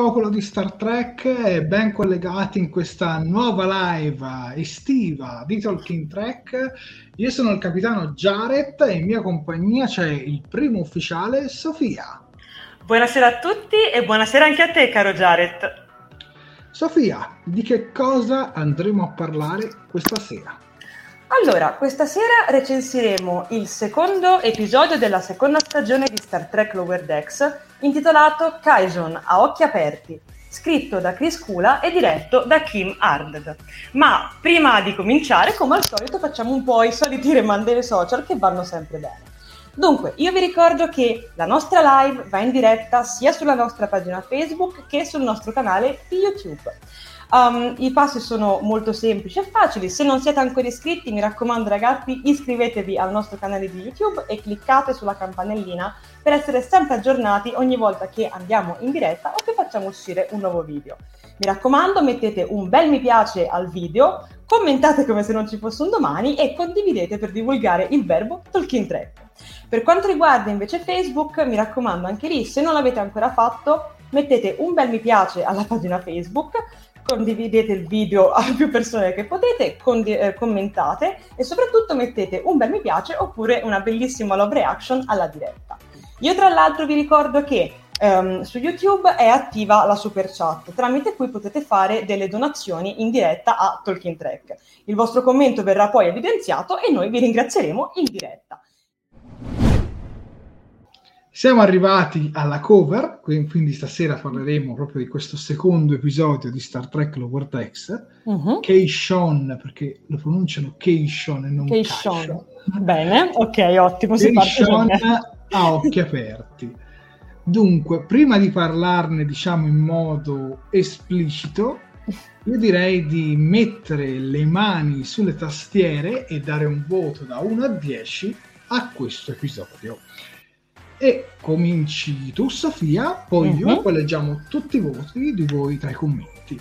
Popolo di Star Trek e ben collegati in questa nuova live estiva di Talking Trek. Io sono il capitano Jared e in mia compagnia c'è il primo ufficiale Sofia. Buonasera a tutti e buonasera anche a te, caro Jared. Sofia, di che cosa andremo a parlare questa sera? Allora, questa sera recensiremo il secondo episodio della seconda stagione di Star Trek Lower Decks, intitolato Kaison a occhi aperti, scritto da Chris Kula e diretto da Kim Arded. Ma prima di cominciare, come al solito, facciamo un po' i soliti remandere social che vanno sempre bene. Dunque, io vi ricordo che la nostra live va in diretta sia sulla nostra pagina Facebook che sul nostro canale YouTube. Um, I passi sono molto semplici e facili. Se non siete ancora iscritti, mi raccomando, ragazzi, iscrivetevi al nostro canale di YouTube e cliccate sulla campanellina per essere sempre aggiornati ogni volta che andiamo in diretta o che facciamo uscire un nuovo video. Mi raccomando, mettete un bel mi piace al video, commentate come se non ci fosse un domani e condividete per divulgare il verbo Talking Track. Per quanto riguarda invece Facebook, mi raccomando anche lì, se non l'avete ancora fatto, mettete un bel mi piace alla pagina Facebook, condividete il video a più persone che potete, condi- eh, commentate e soprattutto mettete un bel mi piace oppure una bellissima love reaction alla diretta. Io tra l'altro vi ricordo che um, su YouTube è attiva la super chat, tramite cui potete fare delle donazioni in diretta a Talking Track. Il vostro commento verrà poi evidenziato e noi vi ringrazieremo in diretta. Siamo arrivati alla cover, quindi stasera parleremo proprio di questo secondo episodio di Star Trek Lower Decks, uh-huh. Keishon, perché lo pronunciano Keishon e non Keishon. Bene, ok, ottimo, si Keishon a occhi aperti. Dunque, prima di parlarne, diciamo, in modo esplicito, io direi di mettere le mani sulle tastiere e dare un voto da 1 a 10 a questo episodio. E cominci tu, Sofia, poi uh-huh. io mhm. poi leggiamo tutti i voti di voi tra i commenti.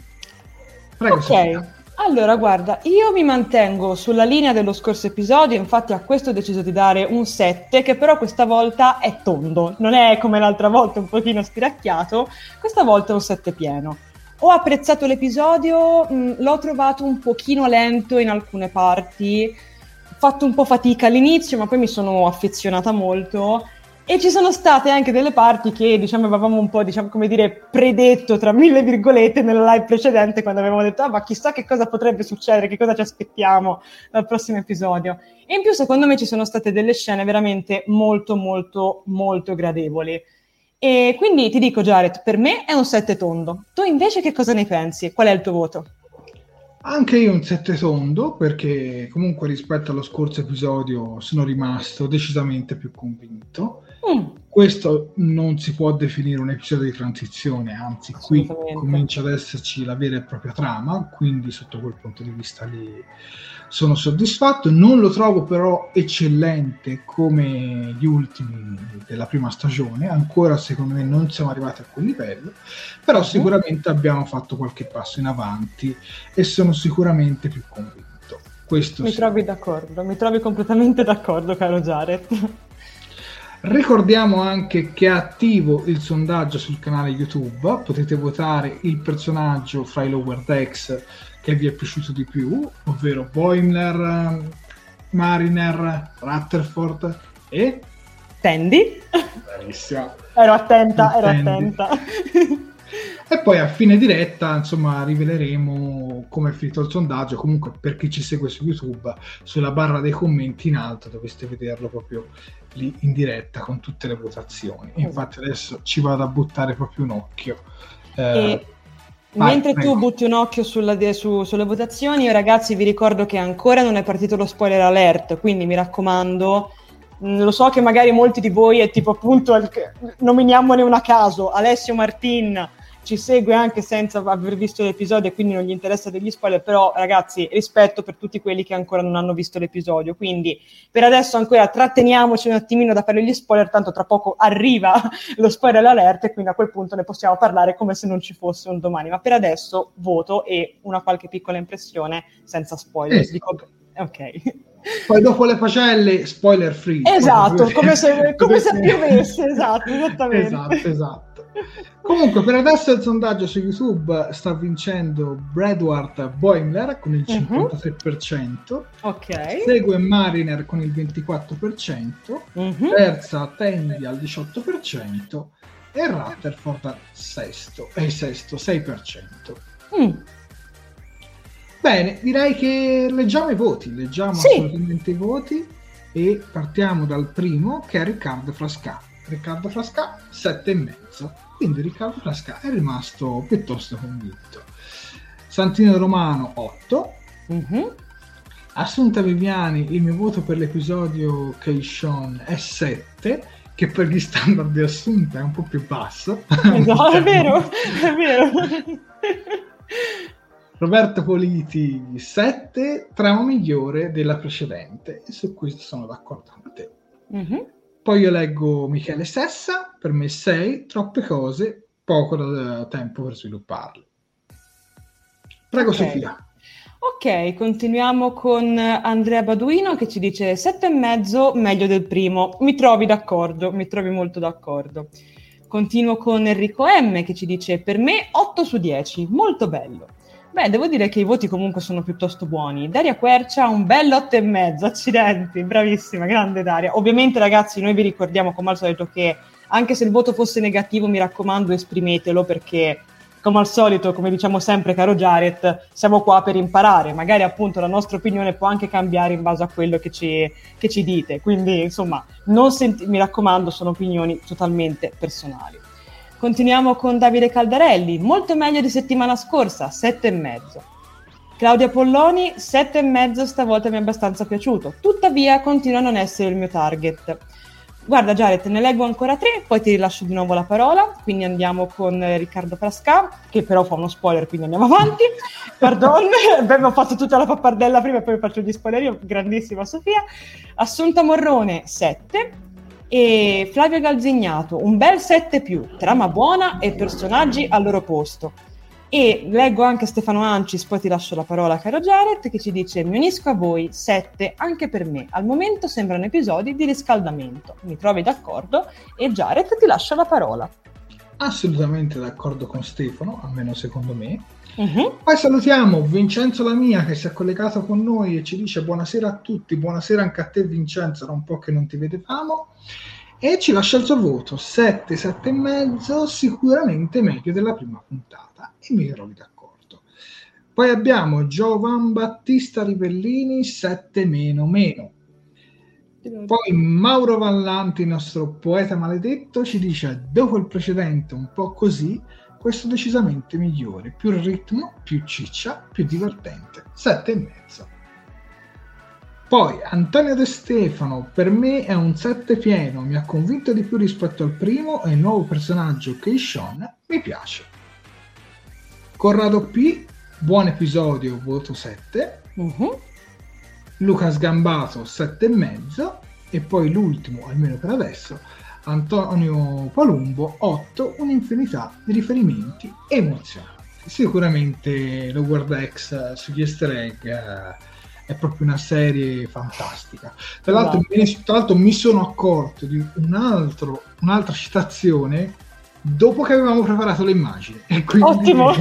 Prego, ok. Sofia. Allora, guarda, io mi mantengo sulla linea dello scorso episodio, infatti a questo ho deciso di dare un 7, che però questa volta è tondo, non è come l'altra volta un pochino stiracchiato, questa volta è un 7 pieno. Ho apprezzato l'episodio, mh, l'ho trovato un pochino lento in alcune parti, ho fatto un po' fatica all'inizio, ma poi mi sono affezionata molto e ci sono state anche delle parti che, diciamo, avevamo un po', diciamo, come dire, predetto, tra mille virgolette, nella live precedente, quando avevamo detto, ah, ma chissà che cosa potrebbe succedere, che cosa ci aspettiamo dal prossimo episodio. E in più, secondo me, ci sono state delle scene veramente molto, molto, molto gradevoli. E quindi ti dico, Jared, per me è un 7 tondo. Tu invece che cosa ne pensi? Qual è il tuo voto? Anche io un 7 tondo, perché comunque rispetto allo scorso episodio sono rimasto decisamente più convinto. Mm. Questo non si può definire un episodio di transizione, anzi qui comincia ad esserci la vera e propria trama, quindi sotto quel punto di vista lì sono soddisfatto. Non lo trovo però eccellente come gli ultimi della prima stagione, ancora secondo me non siamo arrivati a quel livello, però mm-hmm. sicuramente abbiamo fatto qualche passo in avanti e sono sicuramente più convinto. Questo mi sì. trovi d'accordo, mi trovi completamente d'accordo, caro Jared. Ricordiamo anche che è attivo il sondaggio sul canale YouTube, potete votare il personaggio fra i Lower Decks che vi è piaciuto di più, ovvero Boimler, Mariner, Rutherford e... Tandy. Bravissima. ero attenta, ero attenta. e poi a fine diretta, insomma, riveleremo come è finito il sondaggio. Comunque, per chi ci segue su YouTube, sulla barra dei commenti in alto dovreste vederlo proprio lì in diretta con tutte le votazioni. Infatti, adesso ci vado a buttare proprio un occhio. Eh, Vai, Mentre prego. tu butti un occhio sulla, su, sulle votazioni, io ragazzi vi ricordo che ancora non è partito lo spoiler alert, quindi mi raccomando, mm, lo so che magari molti di voi è tipo appunto, nominiamone una caso, Alessio Martin, ci segue anche senza aver visto l'episodio e quindi non gli interessa degli spoiler, però ragazzi rispetto per tutti quelli che ancora non hanno visto l'episodio, quindi per adesso ancora tratteniamoci un attimino da fare gli spoiler, tanto tra poco arriva lo spoiler alert e quindi a quel punto ne possiamo parlare come se non ci fosse un domani, ma per adesso voto e una qualche piccola impressione senza spoiler. Eh. Dico, ok. Poi dopo le facelle, spoiler free. Esatto, come se, come se piovesse, esatto, esattamente. Esatto, esatto. Comunque, per adesso il sondaggio su YouTube sta vincendo Bradward Boimler con il 53%, uh-huh. okay. segue Mariner con il 24%, uh-huh. terza Tandy al 18% e Rutherford al sesto, eh, sesto 6%. Mm. Bene, direi che leggiamo i voti, leggiamo sì. assolutamente i voti e partiamo dal primo che è Riccardo Frasca. Riccardo Frasca, 7,5. Quindi Riccardo Frasca è rimasto piuttosto convinto. Santino Romano 8. Mm-hmm. Assunta Viviani, il mio voto per l'episodio Keishon è 7, che per gli standard di Assunta è un po' più basso. No, è vero, è vero. Roberto Politi 7, trama migliore della precedente e su questo sono d'accordo con te. Mm-hmm. Poi io leggo Michele Sessa, per me 6, troppe cose, poco da tempo per svilupparle. Prego okay. Sofia. Ok, continuiamo con Andrea Baduino che ci dice 7,5 meglio del primo. Mi trovi d'accordo, mi trovi molto d'accordo. Continuo con Enrico M che ci dice per me 8 su 10, molto bello. Beh, devo dire che i voti comunque sono piuttosto buoni. Daria Quercia un bel 8,5, accidenti, bravissima, grande Daria. Ovviamente ragazzi, noi vi ricordiamo come al solito che anche se il voto fosse negativo, mi raccomando, esprimetelo perché come al solito, come diciamo sempre, caro Jared, siamo qua per imparare. Magari appunto la nostra opinione può anche cambiare in base a quello che ci, che ci dite. Quindi, insomma, senti- mi raccomando, sono opinioni totalmente personali. Continuiamo con Davide Caldarelli, molto meglio di settimana scorsa, sette e mezzo. Claudia Polloni, sette e mezzo stavolta mi è abbastanza piaciuto, tuttavia continua a non essere il mio target. Guarda Jared, ne leggo ancora tre, poi ti rilascio di nuovo la parola, quindi andiamo con Riccardo Frasca, che però fa uno spoiler, quindi andiamo avanti. Pardon, abbiamo fatto tutta la pappardella prima e poi faccio gli spoiler io, grandissima Sofia. Assunta Morrone, 7 e Flavio Galzignato, un bel 7 più, trama buona e personaggi al loro posto. E leggo anche Stefano Ancis, poi ti lascio la parola caro Jared, che ci dice mi unisco a voi, 7 anche per me. Al momento sembrano episodi di riscaldamento. Mi trovi d'accordo? E Jared ti lascio la parola. Assolutamente d'accordo con Stefano, almeno secondo me. Uh-huh. Poi salutiamo Vincenzo Lamia che si è collegato con noi e ci dice buonasera a tutti, buonasera anche a te Vincenzo, era un po' che non ti vedevamo e ci lascia il suo voto 7, 7 e mezzo, sicuramente meglio della prima puntata e mi trovi d'accordo. Poi abbiamo Giovan Battista Rivellini 7 meno meno. Poi Mauro Vallanti, nostro poeta maledetto, ci dice: Dopo il precedente, un po' così, questo decisamente migliore. Più ritmo, più ciccia, più divertente. Sette e mezzo. Poi Antonio De Stefano, per me è un 7 pieno, mi ha convinto di più rispetto al primo e il nuovo personaggio Keishon mi piace. Corrado P, buon episodio, voto 7. Uh-huh. Luca Sgambato 7,5 e poi l'ultimo, almeno per adesso, Antonio Palumbo 8, un'infinità di riferimenti emozionanti. Sicuramente lo World X sugli easter egg eh, è proprio una serie fantastica. Tra l'altro, esatto. tra l'altro mi sono accorto di un altro, un'altra citazione dopo che avevamo preparato le immagini. Quindi, Ottimo!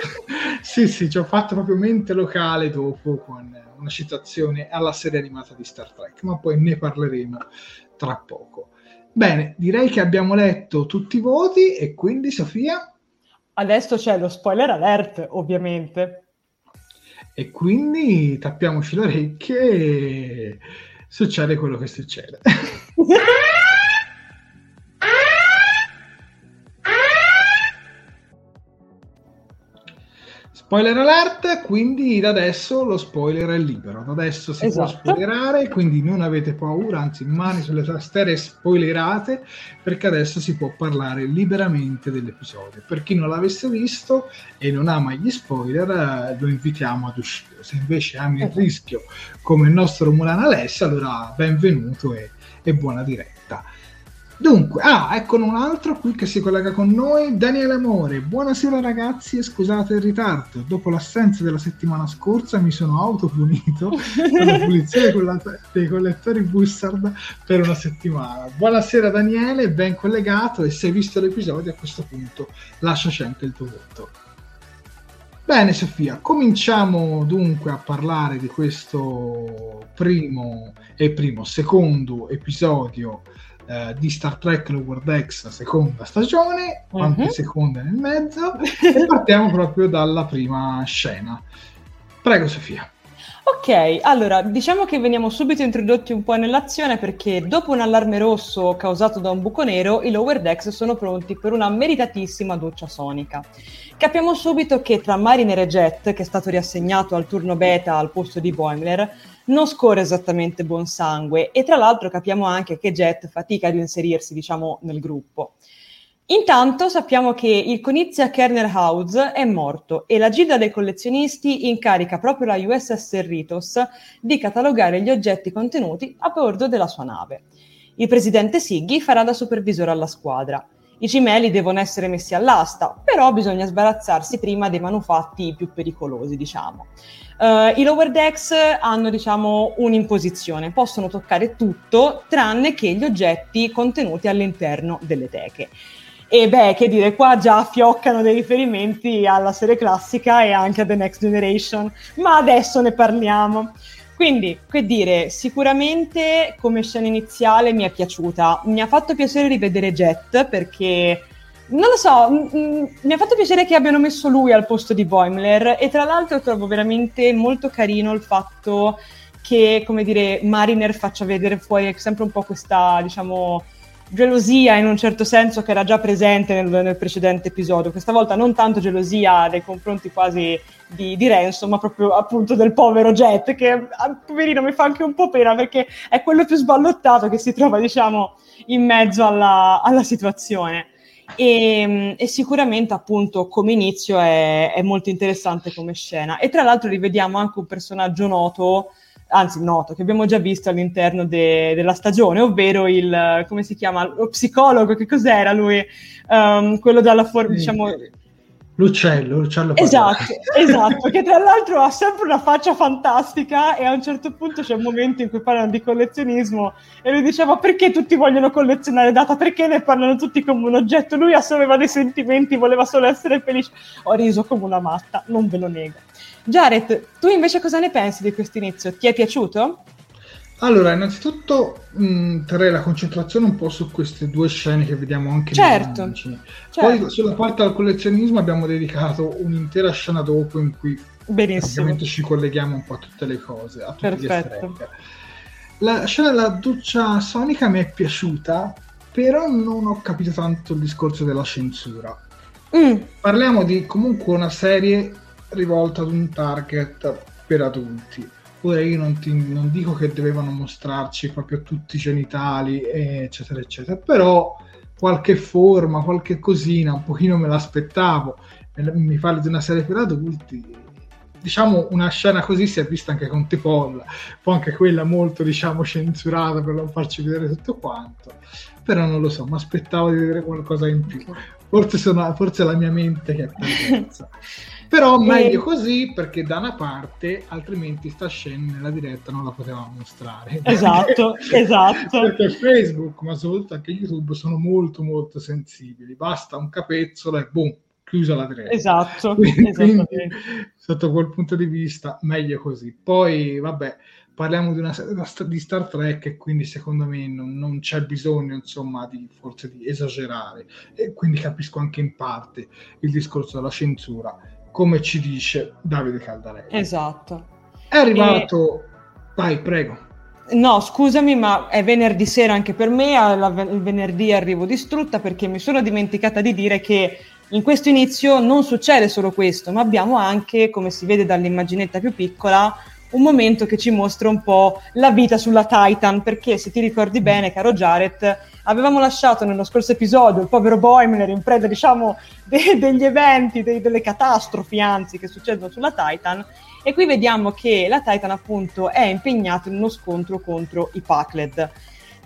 sì, sì, ci ho fatto proprio mente locale dopo con una citazione alla serie animata di Star Trek, ma poi ne parleremo tra poco. Bene, direi che abbiamo letto tutti i voti e quindi Sofia? Adesso c'è lo spoiler alert, ovviamente. E quindi tappiamoci le orecchie e succede quello che succede. Spoiler alert, quindi da adesso lo spoiler è libero, da adesso si esatto. può spoilerare, quindi non avete paura, anzi mani sulle tastiere spoilerate, perché adesso si può parlare liberamente dell'episodio. Per chi non l'avesse visto e non ama gli spoiler, lo invitiamo ad uscire. Se invece ami il esatto. rischio, come il nostro Mulana Alessia, allora benvenuto e, e buona diretta. Dunque, ah, eccone un altro qui che si collega con noi, Daniele Amore. Buonasera ragazzi e scusate il ritardo. Dopo l'assenza della settimana scorsa mi sono autopunito con la pulizia dei collettori Bussard per una settimana. Buonasera Daniele, ben collegato e se hai visto l'episodio a questo punto lasciaci anche il tuo voto. Bene Sofia, cominciamo dunque a parlare di questo primo e primo, secondo episodio eh, di Star Trek Lower Decks seconda stagione, quante uh-huh. seconde nel mezzo, e partiamo proprio dalla prima scena. Prego Sofia. Ok, allora diciamo che veniamo subito introdotti un po' nell'azione perché dopo un allarme rosso causato da un buco nero, i Lower Decks sono pronti per una meritatissima doccia sonica. Capiamo subito che tra Mariner e Jet, che è stato riassegnato al turno beta al posto di Boimler, non scorre esattamente buon sangue e tra l'altro capiamo anche che Jet fatica ad inserirsi, diciamo, nel gruppo. Intanto sappiamo che il Conizia Kerner House è morto e la gilda dei collezionisti incarica proprio la USS Cerritos di catalogare gli oggetti contenuti a bordo della sua nave. Il presidente Siggy farà da supervisore alla squadra. I cimeli devono essere messi all'asta, però bisogna sbarazzarsi prima dei manufatti più pericolosi, diciamo. Uh, I lower decks hanno, diciamo, un'imposizione, possono toccare tutto tranne che gli oggetti contenuti all'interno delle teche. E beh, che dire, qua già fioccano dei riferimenti alla serie classica e anche a The Next Generation, ma adesso ne parliamo. Quindi, che dire, sicuramente come scena iniziale mi è piaciuta. Mi ha fatto piacere rivedere Jet perché non lo so, mi ha fatto piacere che abbiano messo lui al posto di Boimler e tra l'altro trovo veramente molto carino il fatto che, come dire, Mariner faccia vedere fuori sempre un po' questa, diciamo, gelosia in un certo senso che era già presente nel, nel, precedente episodio. Questa volta non tanto gelosia nei confronti quasi di, di Ransom, ma proprio appunto del povero Jet, che ah, poverino mi fa anche un po' pena perché è quello più sballottato che si trova, diciamo, in mezzo alla, alla situazione. E, e, sicuramente appunto come inizio è, è, molto interessante come scena e tra l'altro rivediamo anche un personaggio noto anzi noto che abbiamo già visto all'interno de, della stagione ovvero il come si chiama lo psicologo che cos'era lui? Um, quello dalla forma diciamo L'uccello, l'uccello Esatto, esatto, che tra l'altro ha sempre una faccia fantastica e a un certo punto c'è un momento in cui parlano di collezionismo e lui diceva perché tutti vogliono collezionare data, perché ne parlano tutti come un oggetto, lui aveva dei sentimenti, voleva solo essere felice. Ho riso come una matta, non ve lo nego. Jared, tu invece cosa ne pensi di questo inizio? Ti è piaciuto? Allora, innanzitutto mh, terrei la concentrazione un po' su queste due scene che vediamo anche certo, nei certo. Poi sulla parte del collezionismo abbiamo dedicato un'intera scena dopo in cui Benissimo. ovviamente ci colleghiamo un po' a tutte le cose, a tutti Perfetto. la scena della doccia sonica mi è piaciuta, però non ho capito tanto il discorso della censura. Mm. Parliamo di comunque una serie rivolta ad un target per adulti. Ora io non, ti, non dico che dovevano mostrarci proprio tutti i genitali, eccetera, eccetera, però qualche forma, qualche cosina, un pochino me l'aspettavo. Mi parli di una serie per adulti, diciamo una scena così si è vista anche con T-Pol, poi anche quella molto diciamo censurata per non farci vedere tutto quanto, però non lo so, mi aspettavo di vedere qualcosa in più. Forse, sono, forse è la mia mente che è perversa. Però meglio così perché da una parte, altrimenti sta scena nella diretta non la potevamo mostrare. Esatto, esatto. Perché Facebook, ma soprattutto anche YouTube, sono molto molto sensibili. Basta un capezzolo e boom, chiusa la diretta. Esatto. quindi, quindi, sotto quel punto di vista, meglio così. Poi, vabbè, parliamo di una di Star Trek e quindi secondo me non, non, c'è bisogno insomma di forse di esagerare e quindi capisco anche in parte il discorso della censura come ci dice Davide Caldarelli. Esatto. È arrivato... E... Vai, prego. No, scusami, ma è venerdì sera anche per me, il venerdì arrivo distrutta perché mi sono dimenticata di dire che in questo inizio non succede solo questo, ma abbiamo anche, come si vede dall'immaginetta più piccola, un momento che ci mostra un po' la vita sulla Titan, perché se ti ricordi bene, caro Jared, avevamo lasciato nello scorso episodio il povero Boimler in preda, diciamo, de- degli eventi, de- delle catastrofi, anzi, che succedono sulla Titan, e qui vediamo che la Titan appunto è impegnata in uno scontro contro i Pacled.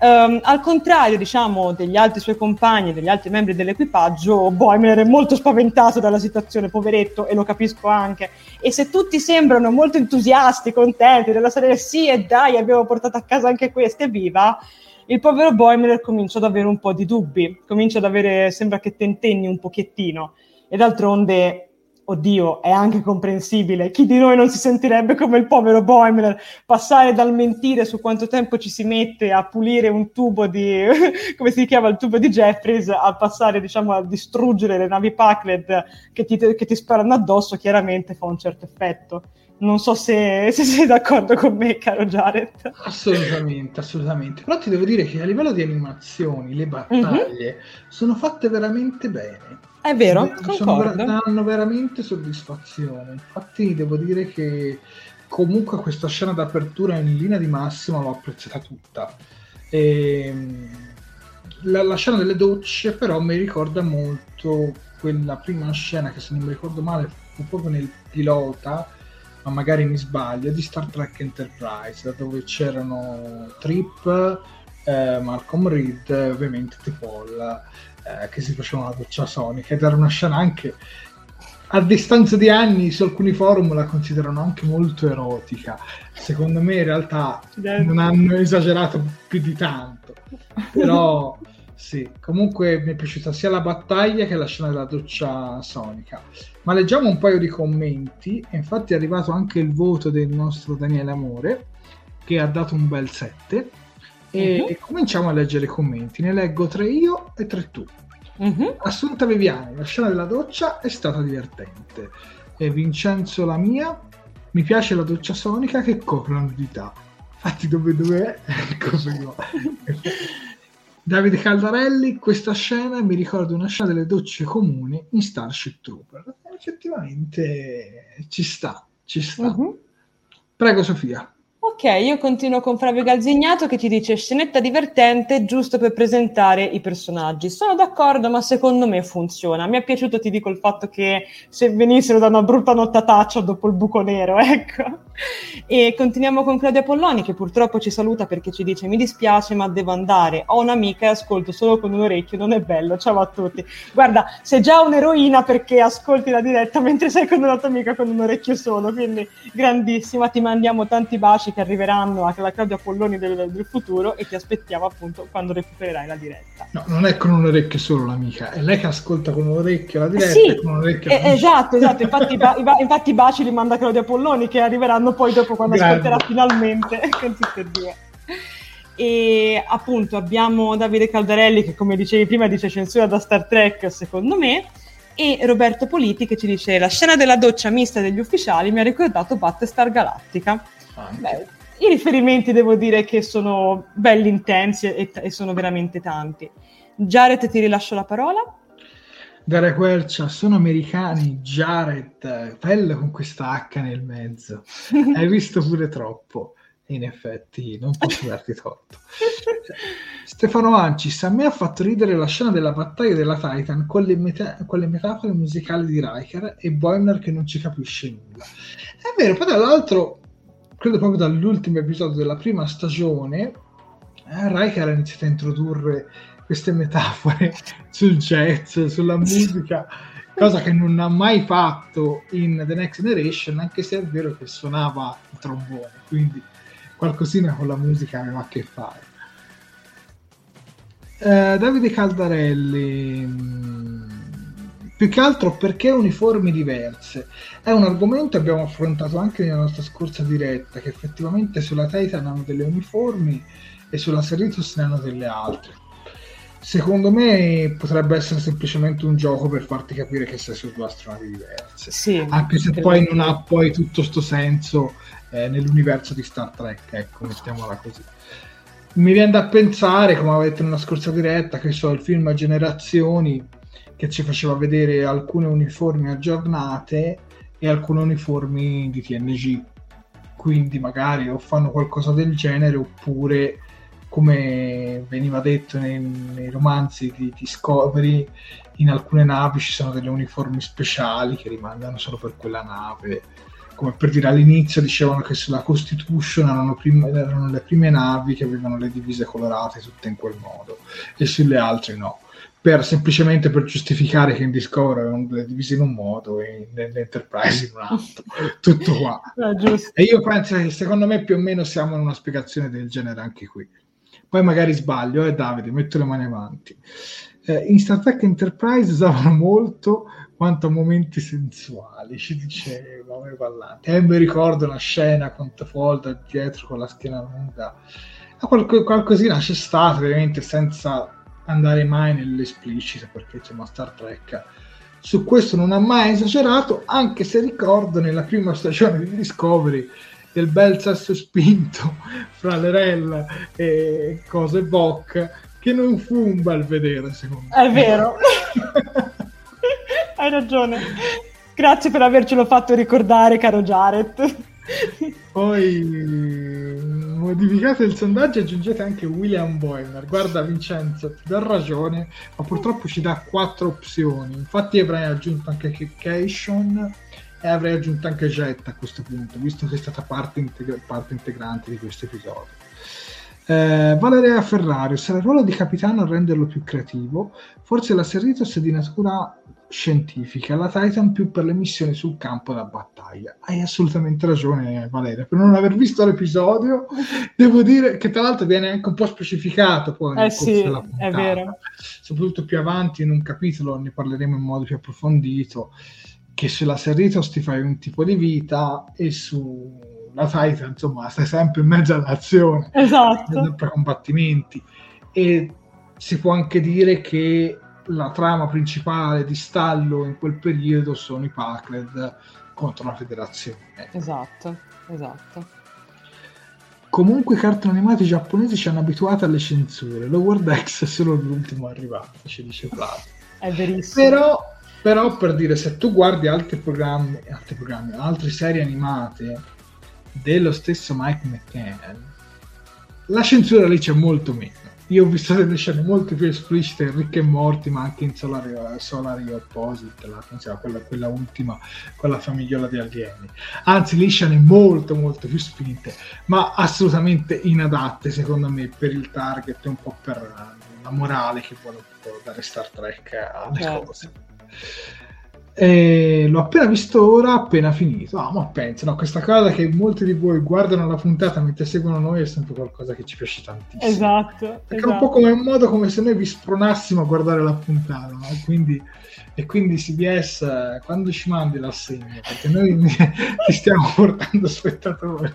Um, al contrario, diciamo, degli altri suoi compagni, degli altri membri dell'equipaggio, Boimler è molto spaventato dalla situazione, poveretto, e lo capisco anche. E se tutti sembrano molto entusiasti, contenti della serie, sì, e dai, abbiamo portato a casa anche questa, evviva, il povero Boimler comincia ad avere un po' di dubbi, comincia ad avere, sembra che tentenni un pochettino. E d'altronde oddio, è anche comprensibile. Chi di noi non si sentirebbe come il povero Boimler passare dal mentire su quanto tempo ci si mette a pulire un tubo di, come si chiama, il tubo di Jeffries, a passare, diciamo, a distruggere le navi Packled che ti, che ti sparano addosso, chiaramente fa un certo effetto. Non so se, se, sei d'accordo con me, caro Jared. Assolutamente, assolutamente. Però ti devo dire che a livello di animazioni, le battaglie mm-hmm. sono fatte veramente bene. È vero, sono, danno veramente soddisfazione. Infatti devo dire che comunque questa scena d'apertura in linea di massima l'ho apprezzata tutta. E, ehm, la, la, scena delle docce però mi ricorda molto quella prima scena che se non mi ricordo male fu proprio nel pilota ma magari mi sbaglio di Star Trek Enterprise dove c'erano Trip eh, Malcolm Reed e ovviamente T-Paul eh, che si facevano la doccia sonica ed era una scena anche a distanza di anni su alcuni forum la considerano anche molto erotica. Secondo me in realtà non hanno esagerato più di tanto. Però sì comunque mi è piaciuta sia la battaglia che la scena della doccia sonica. Ma leggiamo un paio di commenti infatti è arrivato anche il voto del nostro Daniele Amore che ha dato un bel 7 e, uh-huh. cominciamo a leggere i commenti. Ne leggo tre io e tre tu. Uh-huh. Assunta Viviani, la scena della doccia è stata divertente. E Vincenzo la mia, mi piace la doccia sonica che copre la nudità. Infatti dove, dove è? Io. Davide Caldarelli, questa scena mi ricorda una scena delle docce comuni in Starship Trooper. Effettivamente ci sta, ci sta. Uh-huh. Prego Sofia. Ok, io continuo con Flavio Galzignato che ci dice scenetta divertente giusto per presentare i personaggi. Sono d'accordo, ma secondo me funziona. Mi è piaciuto, ti dico, il fatto che se venissero da una brutta nottataccia dopo il buco nero, ecco. E continuiamo con Claudia Polloni che purtroppo ci saluta perché ci dice mi dispiace ma devo andare, ho un'amica e ascolto solo con un orecchio, non è bello, ciao a tutti. Guarda, sei già un'eroina perché ascolti la diretta mentre sei con una tua amica con un orecchio solo, quindi grandissima, ti mandiamo tanti baci che arriveranno alla Claudia Polloni del, del futuro e ti aspettiamo appunto quando recupererai la diretta. No, non è con un orecchio solo l'amica, è lei che ascolta con un orecchio la diretta sì, e con un orecchio eh, Esatto, esatto, infatti, ba- infatti i baci li manda Claudia Polloni che arriveranno poi dopo quando Grande. ascolterà finalmente con tutte e due. E appunto abbiamo Davide Caldarelli che come dicevi prima dice censura da Star Trek secondo me e Roberto Politi che ci dice la scena della doccia mista degli ufficiali mi ha ricordato Battlestar Galactica. Beh, i riferimenti devo dire che sono belli intensi e, e sono veramente tanti. Jared, ti rilascio la parola. Dare Quercia, sono americani, Jared, bello con questa H nel mezzo. Hai visto pure troppo. In effetti, non posso darti torto. Stefano Ancis, a me ha fatto ridere la scena della battaglia della Titan con le, meta- con le metafore musicali di Riker e Boimler che non ci capisce nulla. È vero, poi dall'altro, credo proprio dall'ultimo episodio della prima stagione, eh, Riker ha iniziato a introdurre queste metafore sul jazz, sulla musica, cosa che non ha mai fatto in The Next Generation, anche se è vero che suonava il trombone, quindi qualcosina con la musica aveva a che fare. Eh, Davide Caldarelli, mm, più che altro perché uniformi diverse? È un argomento che abbiamo affrontato anche nella nostra scorsa diretta, che effettivamente sulla Titan hanno delle uniformi e sulla Cerritos ne hanno delle altre. Secondo me potrebbe essere semplicemente un gioco per farti capire che sei su due astronavi diverse. Sì, anche se poi non ha poi tutto sto senso eh, nell'universo di Star Trek, ecco, mettiamola così. Mi viene da pensare, come avete nella scorsa diretta, che so, il film Generazioni che ci faceva vedere alcune uniformi aggiornate e alcune uniformi di TNG. Quindi magari o fanno qualcosa del genere oppure come veniva detto nei, nei romanzi di Discovery, in alcune navi ci sono delle uniformi speciali che rimandano solo per quella nave come per dire all'inizio dicevano che sulla Constitution erano, prime, erano, le prime navi che avevano le divise colorate tutte in quel modo e sulle altre no per, semplicemente per giustificare che in Discovery avevano le divise in un modo e nell'Enterprise in un altro. Tutto qua. Ah, e io penso che secondo me più o meno siamo in una spiegazione del genere anche qui. Poi magari sbaglio eh Davide metto le mani avanti. Eh, in Star Trek Enterprise usavano molto quanto a momenti sensuali, ci diceva come Pallante. E mi ricordo una scena con Tfolda dietro con la schiena lunga. Qualc- qualcosina c'è stato, veramente senza andare mai nell'esplicito, perché insomma Star Trek su questo non ha mai esagerato, anche se ricordo nella prima stagione di Discovery del bel sesso spinto fra Lerella e cose Bock che non fu un bel vedere secondo me. È vero. Hai ragione. Grazie per avercelo fatto ricordare, caro Jared. Poi modificate il sondaggio e aggiungete anche William Boyner. Guarda Vincenzo, ti do ragione, ma purtroppo ci dà quattro opzioni. Infatti avrei aggiunto anche Kekation e avrei aggiunto anche Jet a questo punto, visto che è stata parte, integra- parte integrante di questo episodio. Eh, Valeria Ferrari, sarà il ruolo di capitano a renderlo più creativo, forse la Serritos è di natura scientifica, la Titan più per le missioni sul campo da battaglia. Hai assolutamente ragione Valeria, per non aver visto l'episodio devo dire che tra l'altro viene anche un po' specificato poi eh sì, puntata, è vero. soprattutto più avanti in un capitolo ne parleremo in modo più approfondito, che sulla Serritos ti fai un tipo di vita e su la Titan, insomma, stai sempre in mezzo all'azione, esatto. sempre combattimenti. E si può anche dire che la trama principale di stallo in quel periodo sono i Pacled contro la federazione. Esatto, esatto. Comunque i cartoni animati giapponesi ci hanno abituato alle censure. Lower Decks è solo l'ultimo arrivato, ci dice Flavio. È verissimo. Però, però per dire, se tu guardi altri programmi, altri programmi, altre serie animate dello stesso Mike McCann, la censura lì c'è molto meno. Io ho visto delle scene molto più esplicite in Rick e Morti, ma anche in Solari, Solari Opposite, la, quella, quella, ultima con la famigliola di alieni. Anzi, lì scene molto molto più spinte, ma assolutamente inadatte secondo me per il target e un po' per la morale che vuole dare Star Trek alle certo. cose. E l'ho appena visto ora, appena finito. Ah, ma penso, no, questa cosa che molti di voi guardano la puntata mentre seguono noi è sempre qualcosa che ci piace tantissimo. Esatto. Perché esatto. è un po' come un modo come se noi vi spronassimo a guardare la puntata, no? quindi, e quindi CBS quando ci mandi l'assegno, perché noi ti stiamo portando spettatori.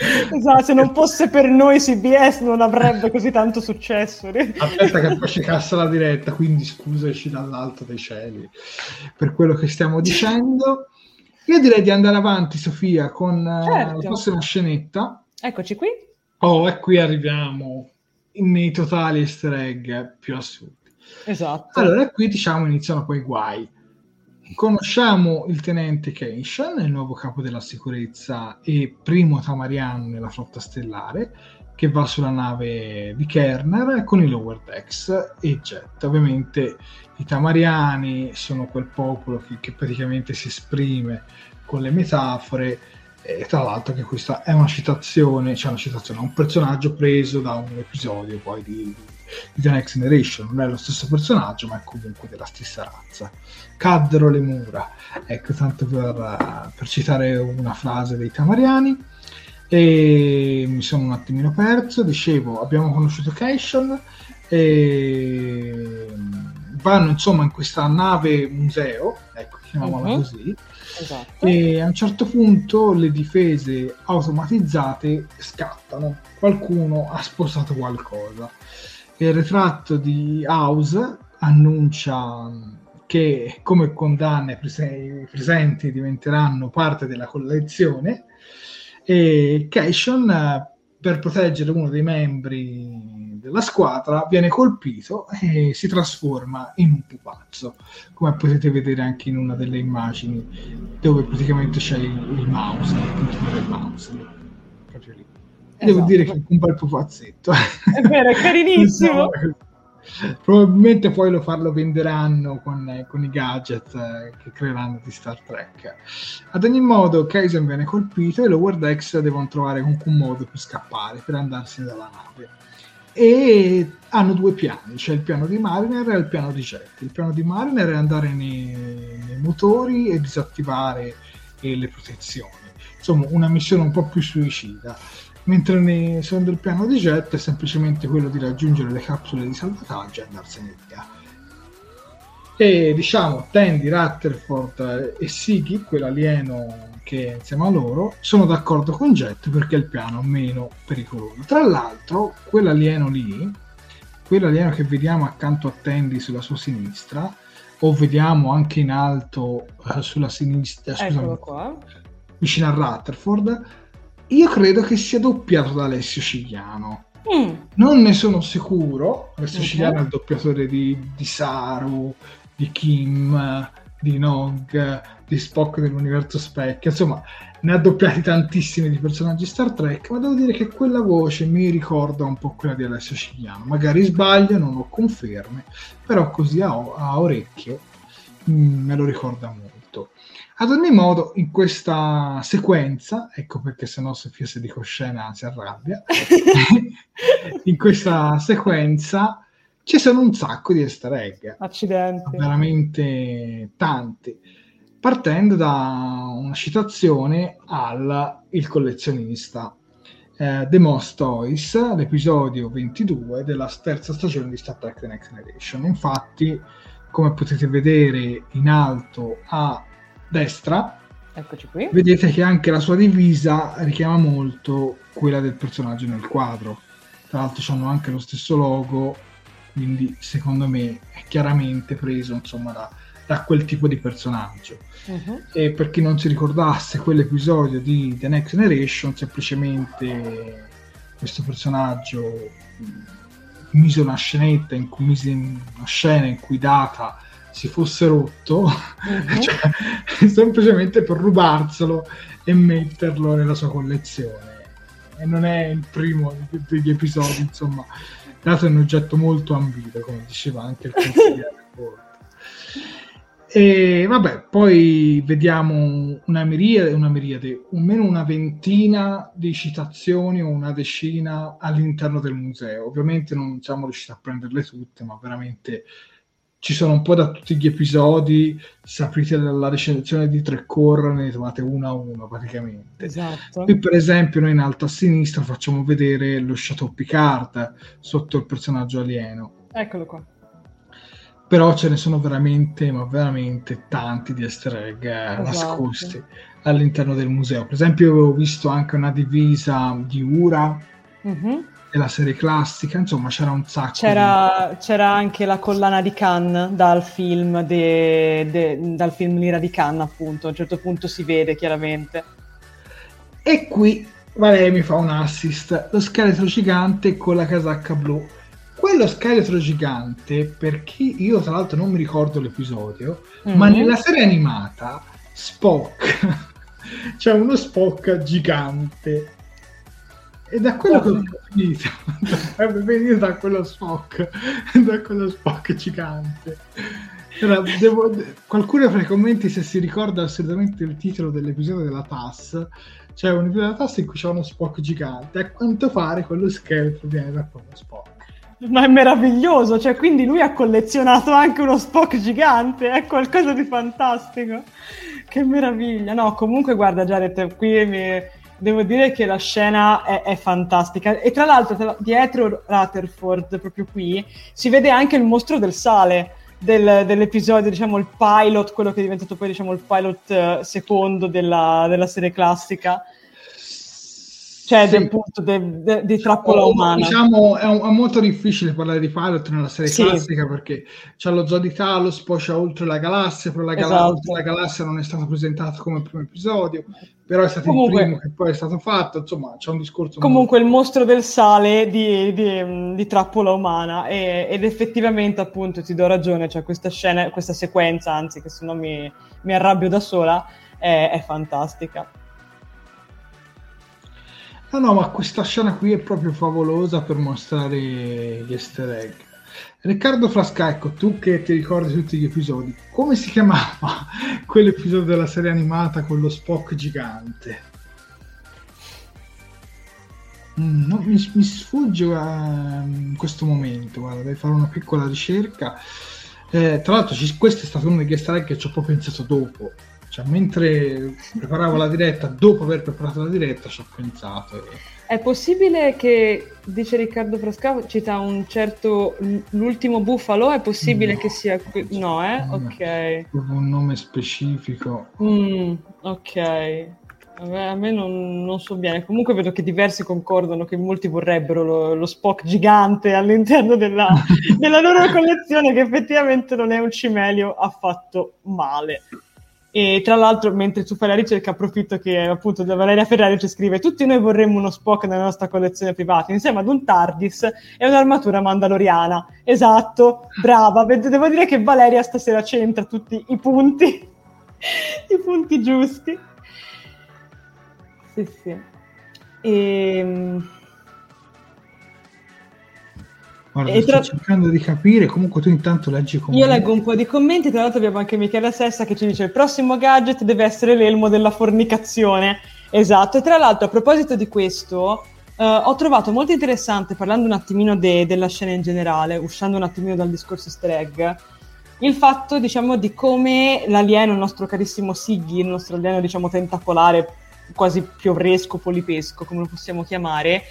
Esatto, se non fosse per noi CBS non avrebbe così tanto successo. Aspetta che poi ci cassa la diretta, quindi scusaci dall'alto dei cieli per quello che stiamo dicendo. Io direi di andare avanti, Sofia, con certo. la prossima scenetta. Eccoci qui. Oh, e qui arriviamo nei totali easter egg più assurdi. Esatto. Allora, qui diciamo iniziano poi i guai. Conosciamo il tenente Kenshan, il nuovo capo della sicurezza e primo Tamariano nella flotta stellare, che va sulla nave di Kerner con i lower decks e jet. Ovviamente i Tamariani sono quel popolo che, che praticamente si esprime con le metafore e tra l'altro che questa è una citazione, cioè una citazione, un personaggio preso da un episodio poi di The Next Generation, non è lo stesso personaggio ma è comunque della stessa razza. Caddero le mura, ecco tanto per, per citare una frase dei Tamariani e mi sono un attimino perso, dicevo abbiamo conosciuto Cation e vanno insomma in questa nave museo, ecco chiamiamola uh-huh. così, Esatto. E a un certo punto le difese automatizzate scattano. Qualcuno ha spostato qualcosa. Il ritratto di House annuncia che come condanne prese- presenti diventeranno parte della collezione e Cation per proteggere uno dei membri della squadra viene colpito e si trasforma in un pupazzo, come potete vedere anche in una delle immagini dove praticamente c'è il, il mouse, il puntino del mouse, proprio lì. Esatto. Devo dire che è un bel pupazzetto. È vero, è carinissimo. Probabilmente poi lo farlo venderanno con, con i gadget eh, che creeranno di Star Trek. Ad ogni modo, Kaizen viene colpito e Lower Decks devono trovare un modo per scappare, per andarsene dalla nave e hanno due piani, c'è il piano di Mariner e il piano di Jet. Il piano di Mariner è andare nei, nei motori e disattivare eh, le protezioni, insomma una missione un po' più suicida, mentre nei, secondo il piano di Jet è semplicemente quello di raggiungere le capsule di salvataggio e andarsene via. E diciamo Tandy, Rutherford e Siggy, quell'alieno che insieme a loro sono d'accordo con Jet perché è il piano meno pericoloso. Tra l'altro, quell'alieno lì, quell'alieno che vediamo accanto a Tandy sulla sua sinistra, o vediamo anche in alto uh, sulla sinistra, scusami, vicino a Rutherford, io credo che sia doppiato da Alessio Cigliano. Mm. Non ne sono sicuro, Alessio okay. Cigliano è il doppiatore di, di Saru, di Kim, di Nog, di Spock dell'universo specchio, insomma ne ha doppiati tantissimi di personaggi Star Trek, ma devo dire che quella voce mi ricorda un po' quella di Alessio Cigliano. Magari sbaglio, non ho conferme, però così a, a orecchio mh, mm, me lo ricorda molto. Ad ogni modo, in questa sequenza, ecco perché se no Sofia se dico scena si arrabbia, in questa sequenza ci sono un sacco di easter egg. Accidenti. Veramente tanti. Partendo da una citazione al Il collezionista. Eh, The Most Toys, l'episodio 22 della terza stagione di Star Trek The Next Generation. Infatti, come potete vedere in alto a destra, Eccoci qui. Vedete che anche la sua divisa richiama molto quella del personaggio nel quadro. Tra l'altro hanno anche lo stesso logo quindi secondo me è chiaramente preso insomma da, da quel tipo di personaggio. Uh-huh. E per chi non si ricordasse quell'episodio di The Next Generation, semplicemente questo personaggio mise una scenetta in cui mise una scena in cui Data si fosse rotto, uh-huh. cioè, semplicemente per rubarselo e metterlo nella sua collezione. E non è il primo degli episodi, insomma, dato è un oggetto molto ambito, come diceva anche il consigliere E vabbè, poi vediamo una miriade, una miriade, almeno una ventina di citazioni o una decina all'interno del museo. Ovviamente non siamo riusciti a prenderle tutte, ma veramente ci sono un po' da tutti gli episodi, se aprite la recensione di tre core ne trovate uno a uno praticamente. Esatto. Qui per esempio noi in alto a sinistra facciamo vedere lo Chateau Picard sotto il personaggio alieno. Eccolo qua. Però ce ne sono veramente, ma veramente tanti di easter egg eh, esatto. nascosti all'interno del museo. Per esempio avevo visto anche una divisa di Ura. Mm-hmm della serie classica, insomma c'era un sacco. C'era, di... c'era anche la collana di Khan dal film, de, de, dal film L'ira di Khan, appunto, a un certo punto si vede chiaramente. E qui Valeria mi fa un assist, lo scheletro gigante con la casacca blu. Quello scheletro gigante, per chi io tra l'altro non mi ricordo l'episodio, mm-hmm. ma nella serie animata Spock c'è uno Spock gigante e da quello che ho capito, dovrebbe venire da quello Spock, da quello Spock gigante. Allora, devo, qualcuno fra i commenti se si ricorda assolutamente il titolo dell'episodio della TAS. C'è un episodio della TAS in cui c'è uno Spock gigante. A quanto pare quello scheletro viene da quello Spock. Ma è meraviglioso, cioè quindi lui ha collezionato anche uno Spock gigante, è qualcosa di fantastico. Che meraviglia. No, comunque guarda Jared, qui mi devo dire che la scena è, è fantastica. E tra l'altro, tra, dietro Rutherford, proprio qui, si vede anche il mostro del sale. Del, dell'episodio, diciamo il pilot, quello che è diventato poi diciamo il pilot uh, secondo della, della serie classica cioè sì. appunto de, de, di trappola umana. Diciamo, è, un, è, molto difficile parlare di pilot nella serie sì. classica perché c'è lo Zodita, lo sposcia oltre la galassia, però la, esatto. galassia, la galassia non è stata presentata come primo episodio, però è stato Comunque, il primo che poi è stato fatto, insomma c'è un discorso... Comunque molto... il mostro del sale di, di, di trappola umana e, ed effettivamente appunto ti do ragione, cioè questa scena, questa sequenza, anzi che se no mi, mi arrabbio da sola, è, è fantastica. No, no, ma questa scena qui è proprio favolosa per mostrare gli easter egg. Riccardo Frasca, ecco, tu che ti ricordi tutti gli episodi, come si chiamava quell'episodio della serie animata con lo Spock gigante? Mm, no, mi, mi, sfugge uh, in questo momento, guarda, devi fare una piccola ricerca. Eh, tra l'altro, ci, questo è stato uno degli easter egg che ci ho proprio pensato dopo cioè, mentre preparavo la diretta, dopo aver preparato la diretta, ci ho pensato. È possibile che, dice Riccardo Frasca, cita un certo l'ultimo bufalo? È possibile no. che sia? No, eh? Ok. Un nome specifico. Mm, ok. A me non, non, so bene. Comunque vedo che diversi concordano che molti vorrebbero lo, lo Spock gigante all'interno della, della loro collezione, che effettivamente non è un cimelio affatto male. E tra l'altro, mentre tu fai la ricerca, approfitto che appunto da Valeria Ferrari ci scrive: Tutti noi vorremmo uno Spock nella nostra collezione privata, insieme ad un TARDIS e un'armatura mandaloriana. Esatto, brava. Devo dire che Valeria stasera centra tutti i punti, i punti giusti. Sì, sì. E Guarda, e sto cercando di capire, comunque tu intanto leggi i commenti. Io leggo un po' di commenti, tra l'altro abbiamo anche Michele Sessa che ci dice il prossimo gadget deve essere l'elmo della fornicazione. Esatto, e tra l'altro a proposito di questo, uh, ho trovato molto interessante, parlando un attimino de- della scena in generale, uscendo un attimino dal discorso easter egg, il fatto diciamo di come l'alieno, il nostro carissimo Siggy, il nostro alieno diciamo tentacolare, quasi piovresco, polipesco, come lo possiamo chiamare,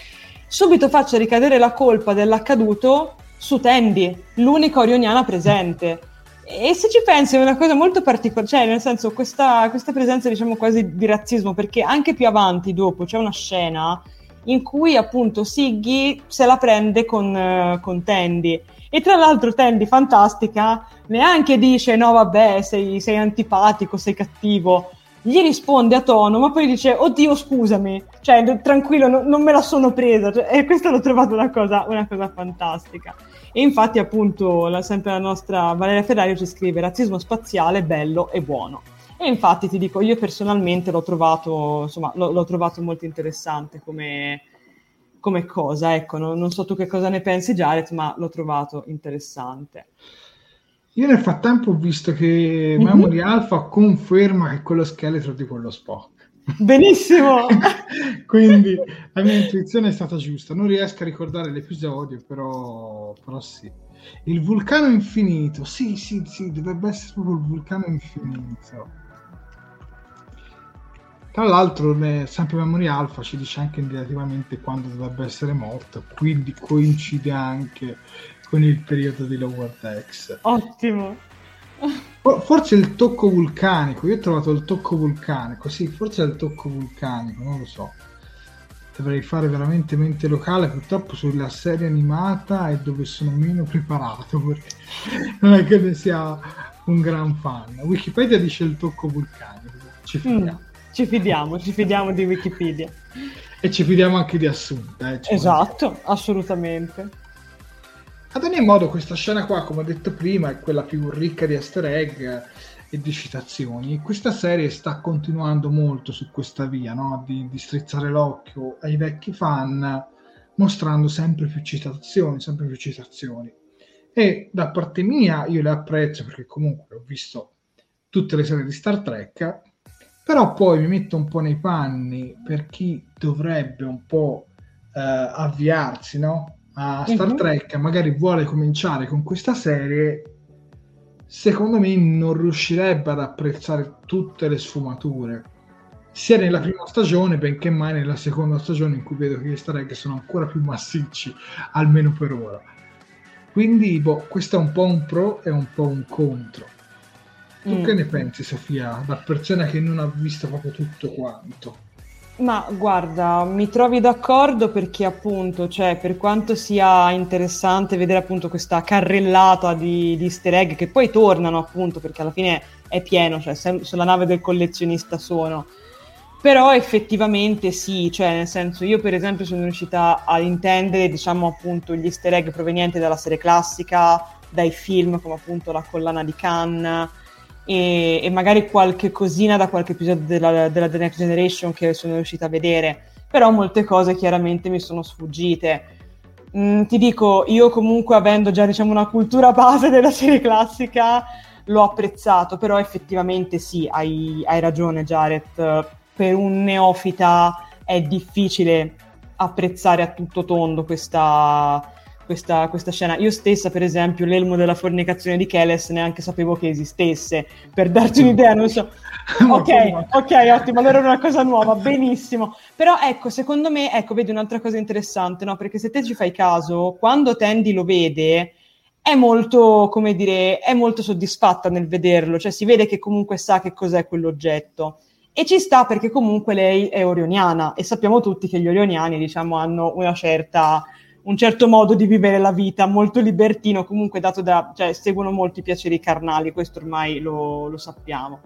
subito faccia ricadere la colpa dell'accaduto su Tandy, l'unica orioniana presente. E se ci pensi è una cosa molto particolare, cioè nel senso questa, questa, presenza diciamo quasi di razzismo, perché anche più avanti dopo c'è una scena in cui appunto Siggy se la prende con, uh, con Tandy. E tra l'altro Tandy, fantastica, neanche dice no vabbè sei, sei antipatico, sei cattivo, gli risponde a tono, ma poi dice, oddio scusami, cioè tranquillo, no, non me la sono presa, cioè, e questa l'ho trovata una cosa, una cosa fantastica. E infatti appunto la, sempre la nostra Valeria Ferrario ci scrive razzismo spaziale, bello e buono. E infatti ti dico, io personalmente l'ho trovato, insomma, l'ho, l'ho trovato molto interessante come, come cosa, ecco, non, non so tu che cosa ne pensi Jared, ma l'ho trovato interessante. Io nel frattempo ho visto che mm-hmm. Memory Alpha conferma che quello scheletro di quello Spock. Benissimo! Quindi la mia intuizione è stata giusta. Non riesco a ricordare l'episodio, però, però sì. Il vulcano infinito, sì, sì, sì, dovrebbe essere proprio il vulcano infinito. Tra l'altro, sempre Memory Alpha ci dice anche indicativamente quando dovrebbe essere morto, quindi coincide anche con il periodo di Lower Decks. Ottimo. Forse il tocco vulcanico, io ho trovato il tocco vulcanico, sì, forse è il tocco vulcanico, non lo so. Dovrei fare veramente mente locale, purtroppo sulla serie animata è dove sono meno preparato, perché non è che ne sia un gran fan. Wikipedia dice il tocco vulcanico, ci fidiamo. Mm, ci fidiamo, ci fidiamo di Wikipedia. e ci fidiamo anche di Assunta. Eh, esatto, assolutamente. Ad ogni modo, questa scena qua, come ho detto prima, è quella più ricca di easter egg e di citazioni. Questa serie sta continuando molto su questa via, no? di, di strizzare l'occhio ai vecchi fan, mostrando sempre più citazioni, sempre più citazioni. E da parte mia io le apprezzo perché comunque ho visto tutte le serie di Star Trek, però poi mi metto un po' nei panni per chi dovrebbe un po' eh, avviarsi no? A Star mm-hmm. Trek, magari vuole cominciare con questa serie secondo me non riuscirebbe ad apprezzare tutte le sfumature sia nella prima stagione benché mai nella seconda stagione in cui vedo che gli easter egg sono ancora più massicci almeno per ora quindi boh, questo è un po' un pro e un po' un contro tu mm. che ne pensi Sofia da persona che non ha visto proprio tutto quanto ma guarda, mi trovi d'accordo perché appunto, cioè, per quanto sia interessante vedere appunto questa carrellata di, di easter egg che poi tornano appunto perché alla fine è pieno, cioè sem- sulla nave del collezionista sono. Però effettivamente sì, cioè nel senso io per esempio sono riuscita a intendere diciamo appunto gli easter egg provenienti dalla serie classica, dai film come appunto La collana di Cannes, e, e, magari qualche cosina da qualche episodio della, della The Next Generation che sono riuscita a vedere, però molte cose chiaramente mi sono sfuggite. Mm, ti dico, io comunque avendo già diciamo una cultura base della serie classica l'ho apprezzato, però effettivamente sì, hai, hai ragione Jared, per un neofita è difficile apprezzare a tutto tondo questa, questa, questa, scena. Io stessa, per esempio, l'elmo della fornicazione di Keles neanche sapevo che esistesse, per darti un'idea, non so. Ok, ok, ottimo, allora era una cosa nuova, benissimo. Però ecco, secondo me, ecco, vedi un'altra cosa interessante, no? Perché se te ci fai caso, quando Tandy lo vede, è molto, come dire, è molto soddisfatta nel vederlo, cioè si vede che comunque sa che cos'è quell'oggetto. E ci sta perché comunque lei è orioniana e sappiamo tutti che gli orioniani, diciamo, hanno una certa un certo modo di vivere la vita, molto libertino, comunque dato da, cioè, seguono molti piaceri carnali, questo ormai lo, lo sappiamo.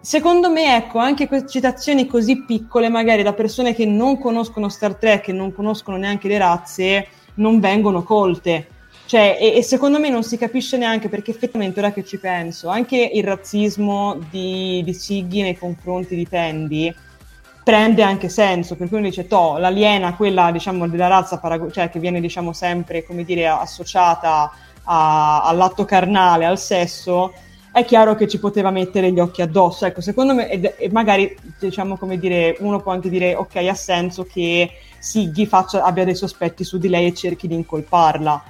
Secondo me, ecco, anche queste citazioni così piccole, magari da persone che non conoscono Star Trek, che non conoscono neanche le razze, non vengono colte. Cioè, e, e, secondo me non si capisce neanche perché effettivamente ora che ci penso, anche il razzismo di, di Siggy nei confronti di Tandy, prende anche senso, per cui uno dice, to, l'aliena, quella diciamo della razza parago- cioè, che viene diciamo sempre, come dire, associata a, all'atto carnale, al sesso, è chiaro che ci poteva mettere gli occhi addosso. Ecco, secondo me, e, e magari diciamo come dire, uno può anche dire, ok, ha senso che Siggy faccia, abbia dei sospetti su di lei e cerchi di incolparla.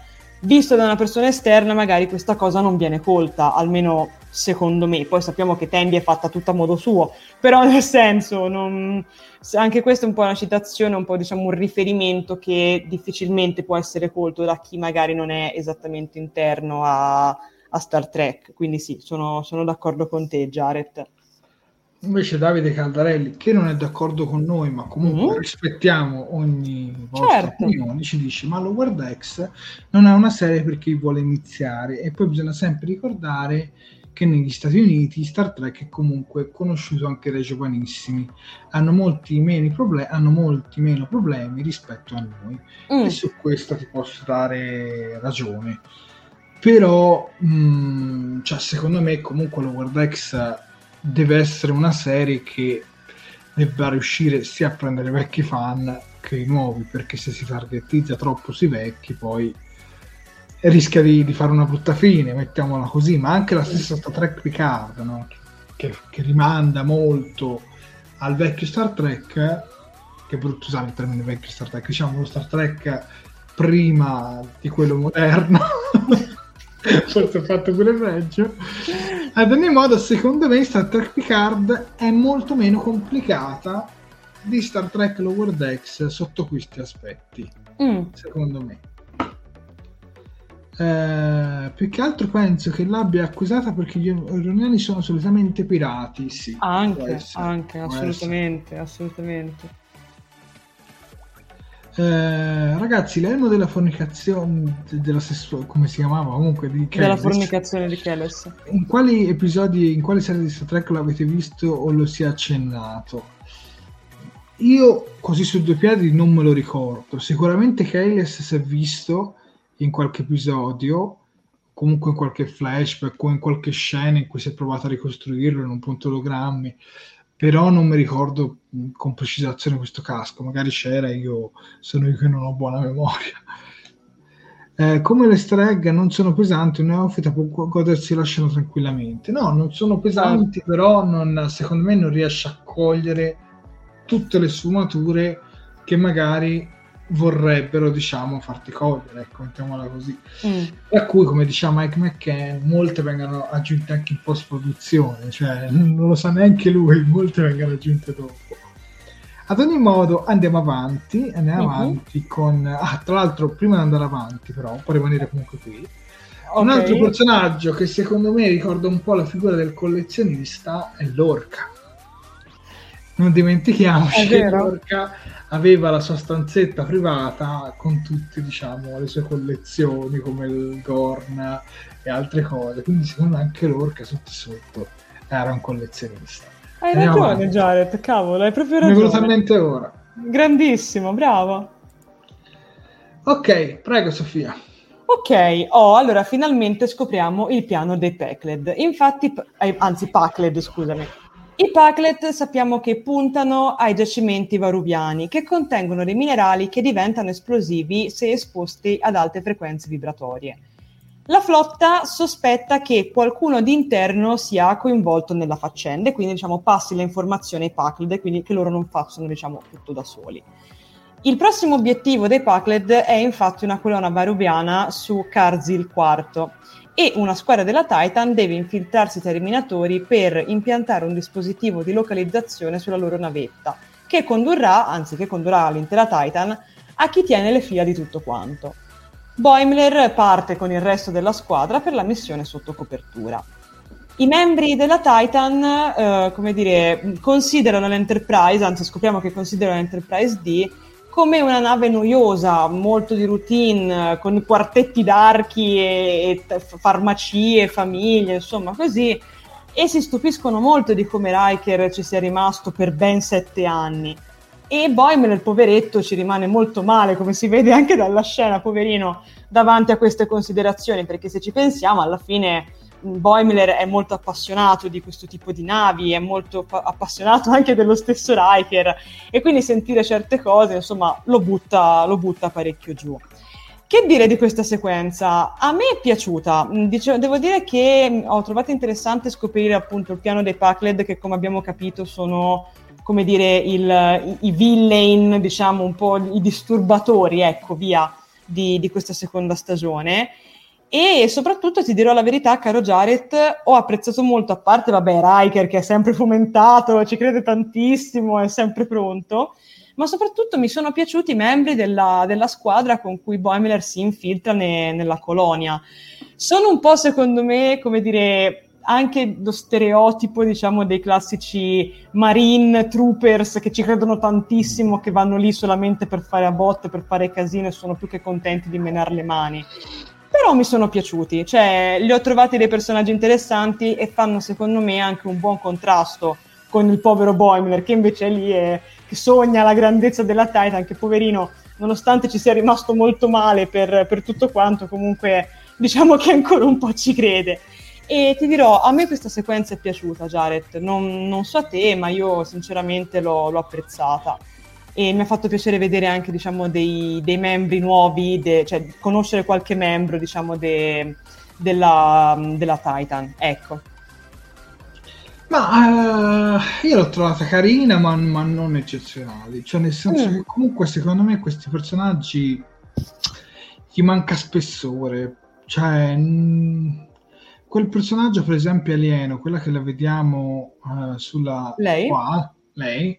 Visto da una persona esterna, magari questa cosa non viene colta, almeno secondo me. Poi sappiamo che Tandy è fatta tutta a modo suo, però nel senso, non... anche questa è un po' una citazione, un po' diciamo un riferimento che difficilmente può essere colto da chi magari non è esattamente interno a, a Star Trek. Quindi sì, sono, sono d'accordo con te, Jared. Invece Davide Caldarelli, che non è d'accordo con noi, ma comunque mm. rispettiamo ogni vostra certo. opinione, ci dice ma Lower Decks non è una serie per chi vuole iniziare e poi bisogna sempre ricordare che negli Stati Uniti Star Trek è comunque conosciuto anche dai giovanissimi, hanno molti meno, problem- hanno molti meno problemi rispetto a noi mm. e su questo ti posso dare ragione. Però, mh, mm, cioè, secondo me, comunque Lower Decks deve essere una serie che debba riuscire sia a prendere vecchi fan che i nuovi, perché se si targetizza troppo sui vecchi, poi rischia di, di, fare una brutta fine, mettiamola così, ma anche la stessa Star Trek Picard, no? che, che, rimanda molto al vecchio Star Trek, che è brutto usare il termine vecchio Star Trek, diciamo lo Star Trek prima di quello moderno, forse ho fatto pure peggio. Ad ogni modo, secondo me Star Trek Picard è molto meno complicata di Star Trek Lower Decks sotto questi aspetti, mm. secondo me. Eh, più che altro penso che l'abbia accusata perché gli iraniani sono solitamente pirati. Sì, anche, anche assolutamente, assolutamente. Eh, ragazzi, l'elmo della fornicazione della sessuale, come si chiamava comunque di Kellis, della fornicazione di Kellis. In quali episodi, in quali serie di Star Trek l'avete visto o lo si è accennato? io così su due piedi non me lo ricordo. Sicuramente Keyles si è visto in qualche episodio, comunque in qualche flashback o in qualche scena in cui si è provato a ricostruirlo in un punto ologrammi, però non mi ricordo con precisazione questo casco. Magari c'era, io sono io che non ho buona memoria. Eh, come le egg non sono pesanti, un neofita può godersi la scena tranquillamente. No, non sono pesanti, però non, secondo me non riesce a cogliere tutte le sfumature che magari vorrebbero diciamo farti cogliere ecco mettiamola così mm. a cui come diceva Mike McCann molte vengono aggiunte anche in post produzione cioè non lo sa neanche lui molte vengono aggiunte dopo ad ogni modo andiamo avanti andiamo uh-huh. avanti con ah tra l'altro prima di andare avanti però può rimanere comunque qui okay. un altro personaggio che secondo me ricorda un po' la figura del collezionista è l'orca non dimentichiamoci che Lorca aveva la sua stanzetta privata con tutte diciamo, le sue collezioni come il Gorn e altre cose quindi secondo me anche Lorca sotto sotto era un collezionista hai Andiamo ragione avanti. Jared cavolo hai proprio ragione mi è venuto in mente ora grandissimo bravo ok prego Sofia Ok, oh, allora finalmente scopriamo il piano dei Packled. Infatti, eh, anzi Packled, scusami. I Paclet sappiamo che puntano ai giacimenti varuviani, che contengono dei minerali che diventano esplosivi se esposti ad alte frequenze vibratorie. La flotta sospetta che qualcuno di interno sia coinvolto nella faccenda e quindi diciamo, passi le informazioni ai Pacled quindi che loro non facciano diciamo, tutto da soli. Il prossimo obiettivo dei Pacled è infatti una colonna varuviana su Karzil IV, e una squadra della Titan deve infiltrarsi tra i minatori per impiantare un dispositivo di localizzazione sulla loro navetta, che condurrà, anzi che condurrà l'intera Titan, a chi tiene le fila di tutto quanto. Boimler parte con il resto della squadra per la missione sotto copertura. I membri della Titan, eh, come dire, considerano l'Enterprise, anzi scopriamo che considerano l'Enterprise D come una nave noiosa, molto di routine, con quartetti d'archi e, e farmacie, famiglie, insomma così, e si stupiscono molto di come Riker ci sia rimasto per ben sette anni. E Boimler, il poveretto, ci rimane molto male, come si vede anche dalla scena, poverino, davanti a queste considerazioni, perché se ci pensiamo, alla fine Boimler è molto appassionato di questo tipo di navi, è molto pa- appassionato anche dello stesso Riker e quindi sentire certe cose, insomma, lo butta, lo butta parecchio giù. Che dire di questa sequenza? A me è piaciuta, mm, Dice, devo dire che mm, ho trovato interessante scoprire appunto il piano dei Packled che come abbiamo capito sono come dire il, i, villain, diciamo un po' i disturbatori, ecco, via, di, di questa seconda stagione e soprattutto ti dirò la verità, caro Jared, ho apprezzato molto, a parte, vabbè, Riker che è sempre fomentato, ci crede tantissimo, è sempre pronto, ma soprattutto mi sono piaciuti i membri della, della squadra con cui Boimler si infiltra ne, nella colonia. Sono un po', secondo me, come dire, anche lo stereotipo, diciamo, dei classici marine troopers che ci credono tantissimo, che vanno lì solamente per fare a botte, per fare casino e sono più che contenti di menare le mani però mi sono piaciuti, cioè li ho trovati dei personaggi interessanti e fanno secondo me anche un buon contrasto con il povero Boimler che invece è lì e che sogna la grandezza della Titan, che poverino, nonostante ci sia rimasto molto male per, per tutto quanto, comunque diciamo che ancora un po' ci crede. E ti dirò, a me questa sequenza è piaciuta, Jared, non, non so a te, ma io sinceramente l'ho, l'ho apprezzata e mi ha fatto piacere vedere anche diciamo, dei, dei, membri nuovi, de, cioè conoscere qualche membro diciamo, de, della, della, Titan. Ecco. Ma uh, io l'ho trovata carina, ma, ma, non eccezionale. Cioè, nel senso mm. che comunque secondo me questi personaggi gli manca spessore. Cioè, mh, quel personaggio, per esempio, alieno, quella che la vediamo uh, sulla lei? Qua, lei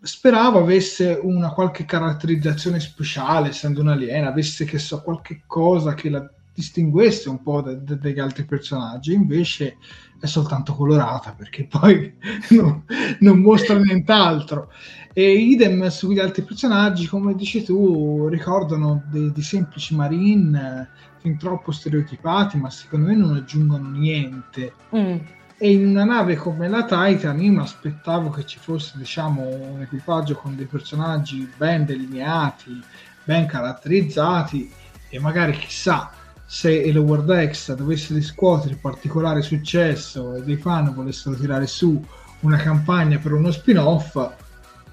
speravo avesse una qualche caratterizzazione speciale, essendo un'aliena, avesse che so, qualche cosa che la distinguesse un po' da, da, dagli altri personaggi, invece è soltanto colorata perché poi no, non mostra nient'altro. E idem sugli altri personaggi, come dici tu, ricordano dei, dei semplici marine fin troppo stereotipati, ma secondo me non aggiungono niente. Mm e in una nave come la Titan io mi aspettavo che ci fosse diciamo un equipaggio con dei personaggi ben delineati, ben caratterizzati e magari chissà se il Lower X dovesse riscuotere particolare successo e dei fan volessero tirare su una campagna per uno spin-off,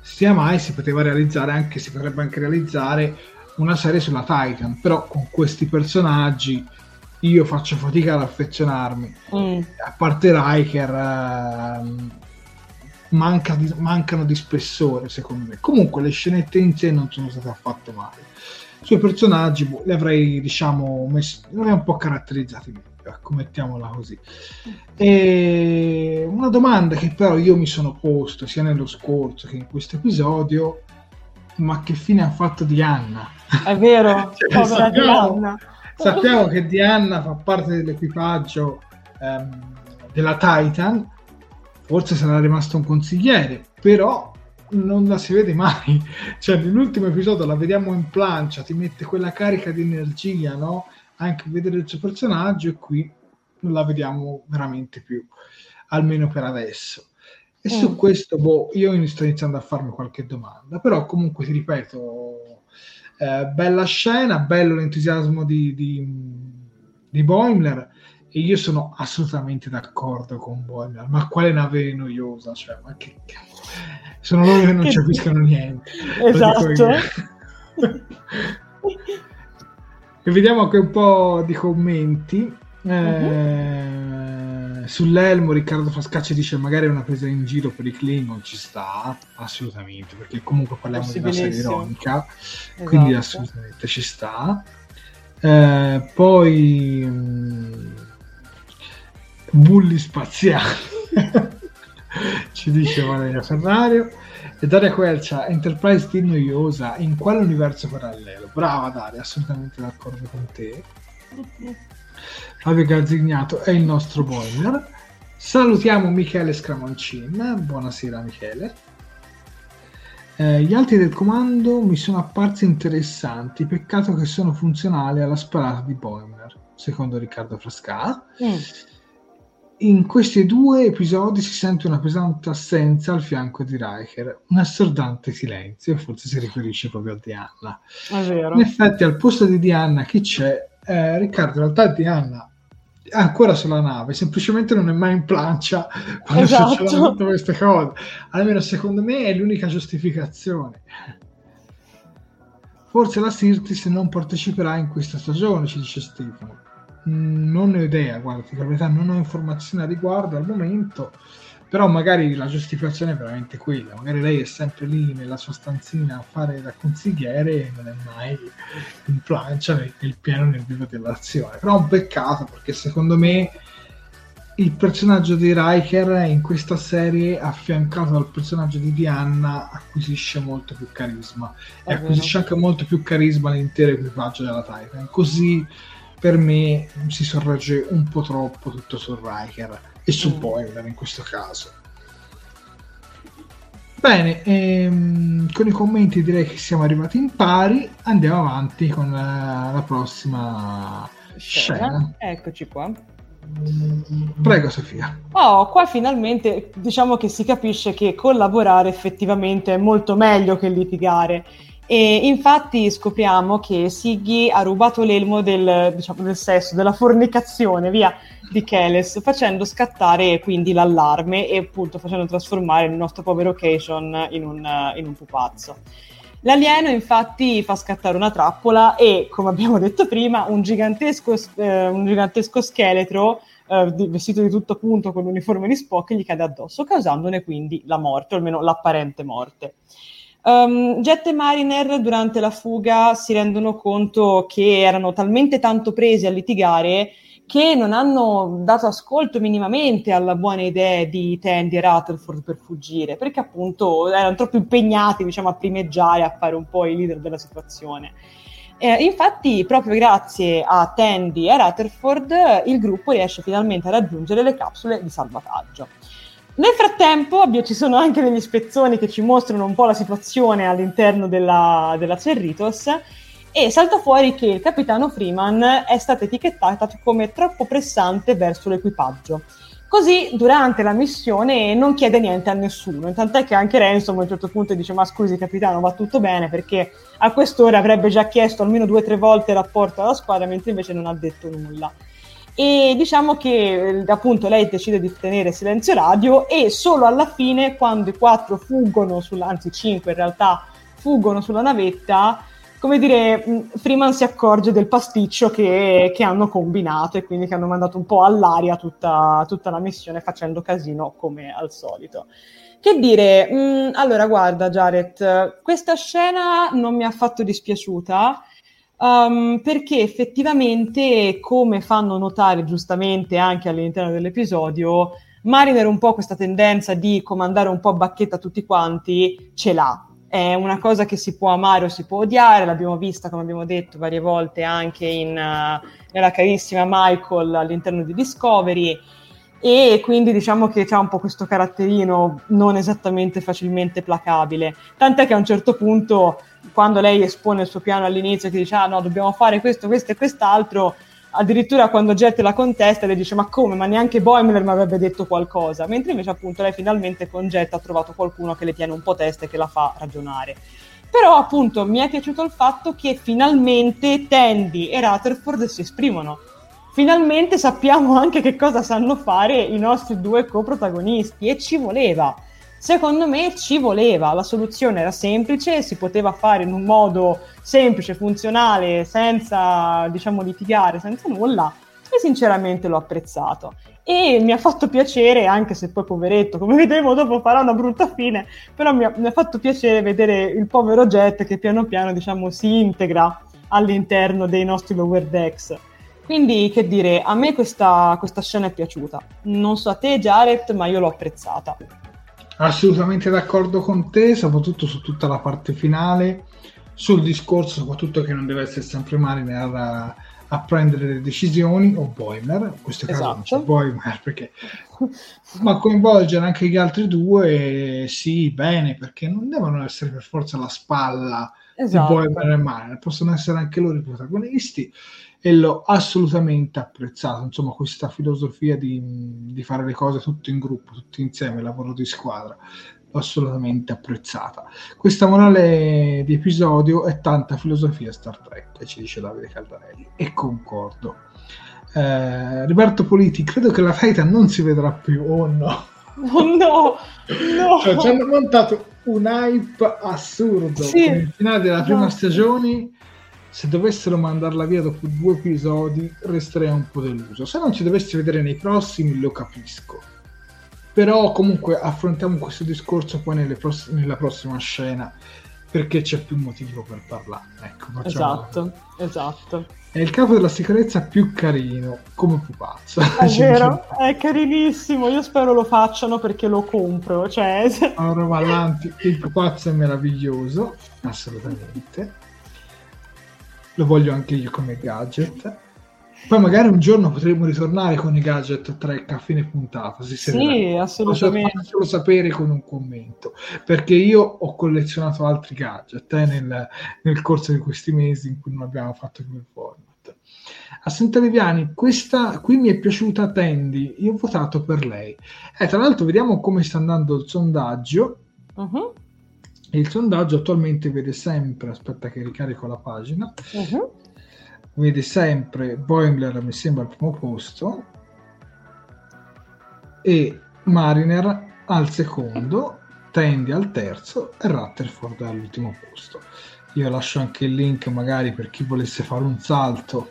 sia mai si poteva realizzare anche, si potrebbe anche realizzare una serie sulla Titan, però con questi personaggi io faccio fatica ad affezionarmi. Mm. A parte Riker, eh, manca di, mancano di spessore secondo me. Comunque le scenette in sé non sono state affatto male suoi personaggi boh, li avrei diciamo messi, li avrei un po' caratterizzati meglio ecco mettiamola così e una domanda che però io mi sono posto sia nello scorso che in questo episodio ma che fine ha fatto Diana? È vero, cioè, sappiamo, sappiamo, che Diana fa parte dell'equipaggio ehm, della Titan, forse sarà rimasto un consigliere, però non la si vede mai. Cioè, nell'ultimo episodio la vediamo in plancia, ti mette quella carica di energia, no? Anche vedere il suo personaggio, e qui non la vediamo veramente più, almeno per adesso. E mm. su questo, boh, io sto iniziando a farmi qualche domanda, però comunque ti ripeto, eh, bella scena, bello l'entusiasmo di, di, di Boimler e io sono assolutamente d'accordo con Boimler, ma quale nave noiosa, cioè, ma che cazzo sono loro che non ci capiscono niente. Esatto. e vediamo anche un po' di commenti. Eh, uh-huh. Sull'elmo Riccardo Frascacci dice magari è una presa in giro per i Klingon ci sta assolutamente perché comunque parliamo di una serie ironica esatto. quindi assolutamente ci sta. Eh, poi mh, mm, bulli spaziali ci dice Valeria Ferrario. E Daria Quercia Enterprise di noiosa in quale universo parallelo? Brava Daria assolutamente d'accordo con te Fabio Gazzignato è il nostro boiler. Salutiamo Michele Scramoncin. Buonasera Michele. Eh, gli altri del comando mi sono apparsi interessanti. Peccato che sono funzionali alla sparata di Boimer secondo Riccardo Frasca mm. In questi due episodi si sente una pesante assenza al fianco di Riker, un assordante silenzio, forse si riferisce proprio a Diana. In effetti, al posto di Diana chi c'è? Eh, Riccardo, in realtà Diana è ancora sulla nave, semplicemente non è mai in plancia quando esatto. succedono tutte queste cose. Almeno secondo me è l'unica giustificazione. Forse la Sirtis non parteciperà in questa stagione, ci dice Stefano. Mm, non ne ho idea, guarda, la verità non ho informazioni a riguardo al momento, però magari la giustificazione è veramente quella, magari lei è sempre lì nella sua stanzina a fare da consigliere e non è mai in plancia nel, nel pieno nel vivo dell'azione, però è un peccato perché secondo me il personaggio di Riker in questa serie affiancato dal personaggio di Diana acquisisce molto più carisma. E acquisisce anche molto più carisma all'intero equipaggio della Titan. Così per me si sorregge un po' troppo tutto su Riker e su mm. Boiler in questo caso. Bene, ehm, con i commenti direi che siamo arrivati in pari, andiamo avanti con la, la prossima scena. scena. Eccoci qua. Prego Sofia. Oh, qua finalmente diciamo che si capisce che collaborare effettivamente è molto meglio che litigare e infatti scopriamo che Siggy ha rubato l'elmo del, diciamo, del sesso, della fornicazione, via, di Keles, facendo scattare quindi l'allarme e appunto facendo trasformare il nostro povero Cation in un, in un pupazzo. L'alieno infatti fa scattare una trappola e, come abbiamo detto prima, un gigantesco, eh, un gigantesco scheletro eh, vestito di tutto punto con l'uniforme di Spock gli cade addosso, causandone quindi la morte, o almeno l'apparente morte. Um, Jet e Mariner durante la fuga si rendono conto che erano talmente tanto presi a litigare che non hanno dato ascolto minimamente alla buona idea di Tandy e Rutherford per fuggire, perché appunto erano troppo impegnati diciamo, a primeggiare, a fare un po' i leader della situazione. Eh, infatti, proprio grazie a Tandy e Rutherford, il gruppo riesce finalmente a raggiungere le capsule di salvataggio. Nel frattempo ci sono anche degli spezzoni che ci mostrano un po' la situazione all'interno della, della Cerritos e salta fuori che il capitano Freeman è stato etichettato come troppo pressante verso l'equipaggio, Così durante la missione non chiede niente a nessuno, tant'è che anche Ransom a un certo punto dice ma scusi capitano va tutto bene? Perché a quest'ora avrebbe già chiesto almeno due o tre volte il rapporto alla squadra mentre invece non ha detto nulla. E diciamo che appunto lei decide di tenere silenzio radio e solo alla fine quando i quattro fuggono, sulla, anzi cinque in realtà, fuggono sulla navetta, come dire, Freeman si accorge del pasticcio che, che, hanno combinato e quindi che hanno mandato un po' all'aria tutta, tutta la missione facendo casino come al solito. Che dire, mh, allora guarda Jared, questa scena non mi ha affatto dispiaciuta um, perché effettivamente, come fanno notare giustamente anche all'interno dell'episodio, Mariner un po' questa tendenza di comandare un po' a bacchetta tutti quanti ce l'ha. È una cosa che si può amare o si può odiare, l'abbiamo vista, come abbiamo detto, varie volte anche in, uh, nella carissima Michael all'interno di Discovery. E quindi diciamo che ha un po' questo caratterino non esattamente facilmente placabile, tant'è che a un certo punto quando lei espone il suo piano all'inizio che dice ah no dobbiamo fare questo, questo e quest'altro, addirittura quando Jet la contesta le dice ma come, ma neanche Boimler mi avrebbe detto qualcosa, mentre invece appunto lei finalmente con Jet ha trovato qualcuno che le tiene un po' testa e che la fa ragionare. Però appunto mi è piaciuto il fatto che finalmente Tandy e Rutherford si esprimono. Finalmente sappiamo anche che cosa sanno fare i nostri due coprotagonisti e ci voleva Secondo me ci voleva, la soluzione era semplice, si poteva fare in un modo semplice, funzionale, senza diciamo litigare, senza nulla e sinceramente l'ho apprezzato. E mi ha fatto piacere, anche se poi poveretto, come vedremo dopo farà una brutta fine, però mi ha, mi ha fatto piacere vedere il povero Jet che piano piano diciamo si integra all'interno dei nostri lower decks. Quindi, che dire, a me questa, questa scena è piaciuta. Non so a te, Jared, ma io l'ho apprezzata. Assolutamente d'accordo con te, soprattutto su tutta la parte finale, sul discorso soprattutto che non deve essere sempre Mariner a, prendere le decisioni, o Boimer, in questo caso esatto. non c'è Boimer perché... ma coinvolgere anche gli altri due, sì, bene, perché non devono essere per forza la spalla esatto. di Boimer e Mariner, possono essere anche loro i protagonisti e l'ho assolutamente apprezzato. Insomma, questa filosofia di, di, fare le cose tutto in gruppo, tutti insieme, lavoro di squadra, assolutamente apprezzata. Questa morale di episodio è tanta filosofia Star Trek, ci dice Davide Caldarelli, e concordo. Eh, Roberto Politi, credo che la Titan non si vedrà più, oh no? Oh no, no. Cioè, ci hanno montato un hype assurdo sì. per il finale della prima no. stagione se dovessero mandarla via dopo due episodi resterei un po' deluso. Se non ci dovessi vedere nei prossimi lo capisco. Però comunque affrontiamo questo discorso poi pross- nella prossima scena perché c'è più motivo per parlare. Ecco, esatto, esatto. È il capo della sicurezza più carino, come pupazzo. È vero, è carinissimo. Io spero lo facciano perché lo compro. Cioè... Allora va avanti. Il pupazzo è meraviglioso, assolutamente lo voglio anche io come gadget. Poi magari un giorno potremo ritornare con i gadget Trek a fine puntata. Si sì, assolutamente. solo sapere con un commento, perché io ho collezionato altri gadget eh, nel, nel, corso di questi mesi in cui non abbiamo fatto più il format. A Viviani, questa qui mi è piaciuta Tandy, io ho votato per lei. Eh, tra l'altro vediamo come sta andando il sondaggio. Uh-huh il sondaggio attualmente vede sempre, aspetta che ricarico la pagina, uh-huh. Vede sempre Boimler mi sembra al primo posto e Mariner al secondo, Tandy al terzo e Rutherford all'ultimo posto. Io lascio anche il link magari per chi volesse fare un salto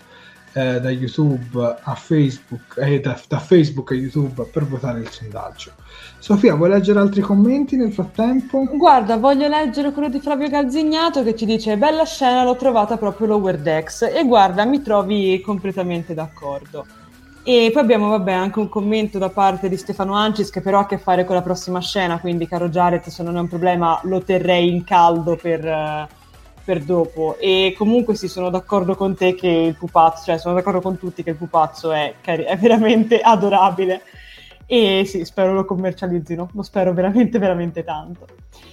eh, da YouTube a Facebook, eh, da, da, Facebook a YouTube per votare il sondaggio. Sofia, vuoi leggere altri commenti nel frattempo? Guarda, voglio leggere quello di Flavio Galzignato che ci dice bella scena, l'ho trovata proprio Lower Decks e guarda, mi trovi completamente d'accordo. E poi abbiamo vabbè, anche un commento da parte di Stefano Ancis che però ha a che fare con la prossima scena, quindi caro Jared, se non è un problema lo terrei in caldo per... Per dopo. E comunque sì, sono d'accordo con te che il pupazzo, cioè sono d'accordo con tutti che il pupazzo è, cari- è veramente adorabile. E sì, spero lo commercializzino, lo spero veramente, veramente tanto.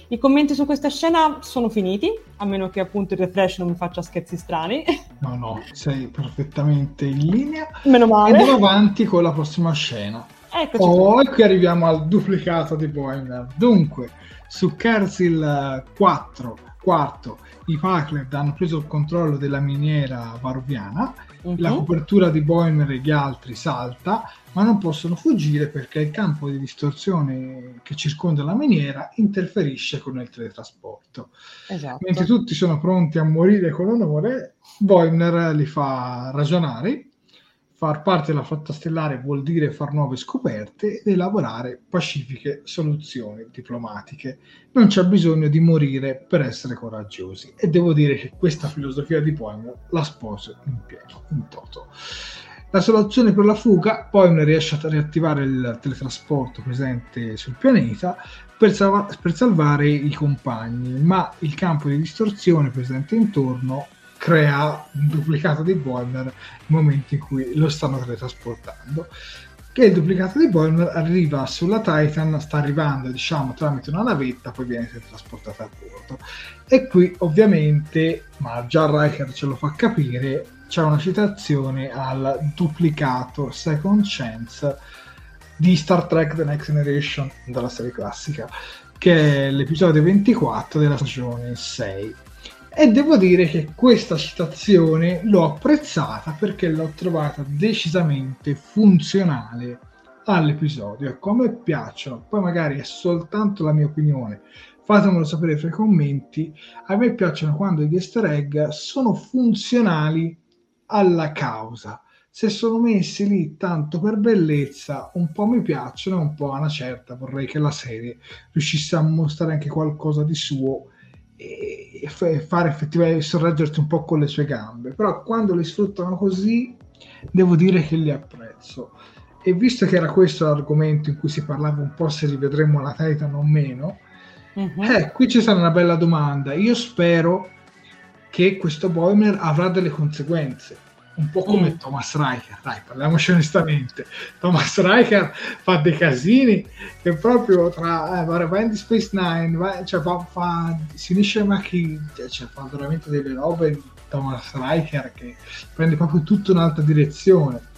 I commenti su questa scena sono finiti, a meno che appunto il refresh non mi faccia scherzi strani. No, no, sei perfettamente in linea. Meno male. Andiamo avanti con la prossima scena. Eccoci e qui arriviamo al duplicato di Boimler. Dunque, su Kersil 4, quarto, i Packled hanno preso il controllo della miniera varuviana, uh-huh. la copertura di Boimler e gli altri salta, ma non possono fuggire perché il campo di distorsione che circonda la miniera interferisce con il teletrasporto. Esatto. Mentre tutti sono pronti a morire con onore, Boimler li fa ragionare Far parte della flotta stellare vuol dire far nuove scoperte ed elaborare pacifiche soluzioni diplomatiche. Non c'è bisogno di morire per essere coraggiosi e devo dire che questa filosofia di Poimer la sposo in pieno, in toto. La soluzione per la fuga, Poimer riesce a riattivare il teletrasporto presente sul pianeta per, salva- per salvare i compagni, ma il campo di distorsione presente intorno crea un duplicato di Boimler nel momento in cui lo stanno teletrasportando che il duplicato di Boimler arriva sulla Titan, sta arrivando diciamo tramite una navetta, poi viene trasportato a bordo. E qui ovviamente, ma già Riker ce lo fa capire, c'è una citazione al duplicato Second Chance di Star Trek The Next Generation della serie classica, che è l'episodio 24 della stagione 6 e devo dire che questa citazione l'ho apprezzata perché l'ho trovata decisamente funzionale all'episodio e come piacciono, poi magari è soltanto la mia opinione, fatemelo sapere fra i commenti, a me piacciono quando gli easter egg sono funzionali alla causa. Se sono messi lì tanto per bellezza, un po' mi piacciono, un po' a una certa vorrei che la serie riuscisse a mostrare anche qualcosa di suo e fare effettivamente sorreggerti un po' con le sue gambe. Però quando li sfruttano così devo dire che li apprezzo. E visto che era questo l'argomento in cui si parlava un po' se rivedremo la Titan o meno uh-huh. eh, qui ci sarà una bella domanda. Io spero che questo Boimer avrà delle conseguenze un po' come mm. Thomas Riker, dai, parliamoci onestamente. Thomas Riker fa dei casini che proprio tra eh, in Space Nine, va, cioè fa, fa, si unisce a Mackie, cioè fa veramente delle robe Thomas Riker che prende proprio tutta un'altra direzione.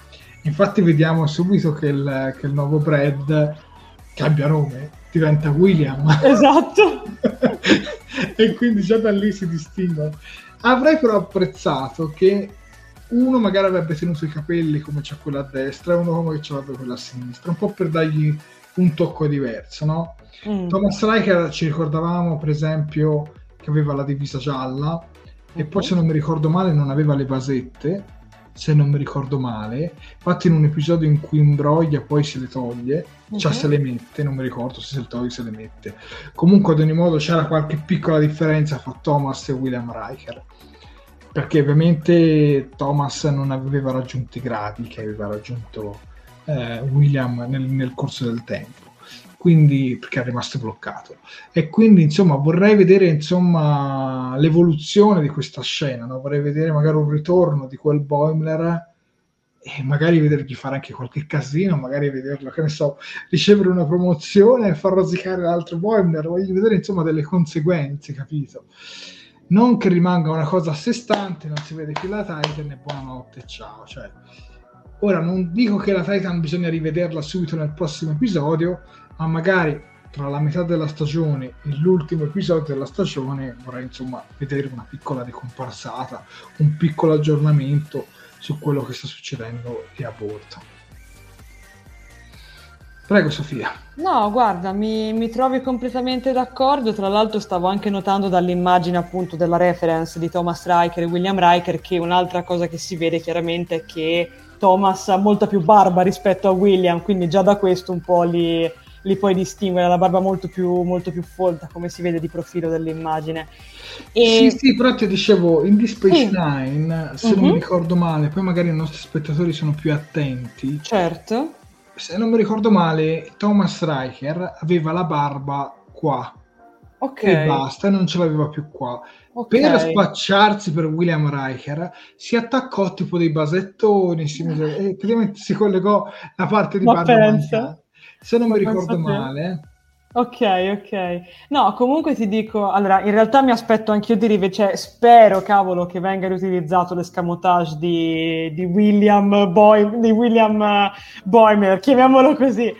Infatti vediamo subito che il, che il nuovo Brad cambia nome, diventa William. Esatto. e quindi già da lì si distingue. Avrei però apprezzato che uno magari avrebbe tenuto i capelli come c'è quello a destra e uno come ce l'aveva quello a sinistra, un po' per dargli un tocco diverso, no? Mm. Thomas Riker ci ricordavamo per esempio che aveva la divisa gialla mm-hmm. e poi se non mi ricordo male non aveva le basette, se non mi ricordo male, infatti in un episodio in cui imbroglia poi se le toglie, mm-hmm. cioè se le mette, non mi ricordo se se le toglie se le mette. Comunque ad ogni modo c'era qualche piccola differenza fra Thomas e William Riker perché ovviamente Thomas non aveva raggiunto i gradi che aveva raggiunto eh, William nel, nel, corso del tempo. Quindi perché è rimasto bloccato. E quindi insomma vorrei vedere insomma l'evoluzione di questa scena no? vorrei vedere magari un ritorno di quel Boimler e magari vedergli fare anche qualche casino magari vederlo che ne so ricevere una promozione e far rosicare l'altro Boimler. Voglio vedere insomma delle conseguenze capito non che rimanga una cosa a sé stante, non si vede più la Titan e buonanotte, ciao. Cioè, ora non dico che la Titan bisogna rivederla subito nel prossimo episodio, ma magari tra la metà della stagione e l'ultimo episodio della stagione vorrei insomma vedere una piccola ricomparsata, un piccolo aggiornamento su quello che sta succedendo lì a bordo. Prego Sofia. No, guarda, mi, mi, trovi completamente d'accordo. Tra l'altro stavo anche notando dall'immagine appunto della reference di Thomas Riker e William Riker che un'altra cosa che si vede chiaramente è che Thomas ha molta più barba rispetto a William, quindi già da questo un po' li, li puoi distinguere, la barba molto più, molto più folta come si vede di profilo dell'immagine. E... Sì, sì, però ti dicevo, in The Space sì. Nine, se uh-huh. non mi mhm. ricordo male, poi magari i nostri spettatori sono più attenti. Certo se non mi ricordo male, Thomas Riker aveva la barba qua. Ok. E basta, non ce l'aveva più qua. Okay. Per spacciarsi per William Riker si attaccò tipo dei basettoni, si, praticamente si collegò la parte di Ma barba mancata. Se non mi ricordo male, Ok, ok. No, comunque ti dico, allora, in realtà mi aspetto anch'io di rivedere, cioè, spero, cavolo, che venga riutilizzato l'escamotage di, di William, Boy, di William uh, Boimer, chiamiamolo così.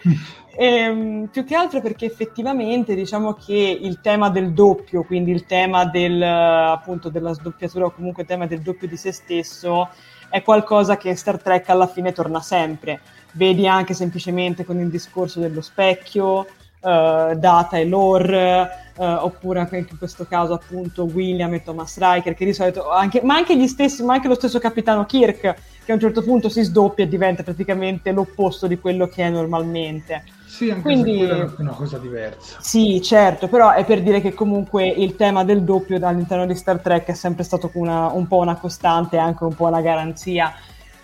E, ehm, più che altro perché effettivamente diciamo che il tema del doppio, quindi il tema del, appunto, della sdoppiatura o comunque il tema del doppio di se stesso, è qualcosa che Star Trek alla fine torna sempre. Vedi anche semplicemente con il discorso dello specchio, uh, data e lore, uh, oppure anche in questo caso appunto William e Thomas Riker, che di solito anche, ma anche gli stessi, ma anche lo stesso capitano Kirk, che a un certo punto si sdoppia e diventa praticamente l'opposto di quello che è normalmente. Sì, anche Quindi, se è una cosa diversa. Sì, certo, però è per dire che comunque il tema del doppio all'interno di Star Trek è sempre stato una, un po' una costante e anche un po' una garanzia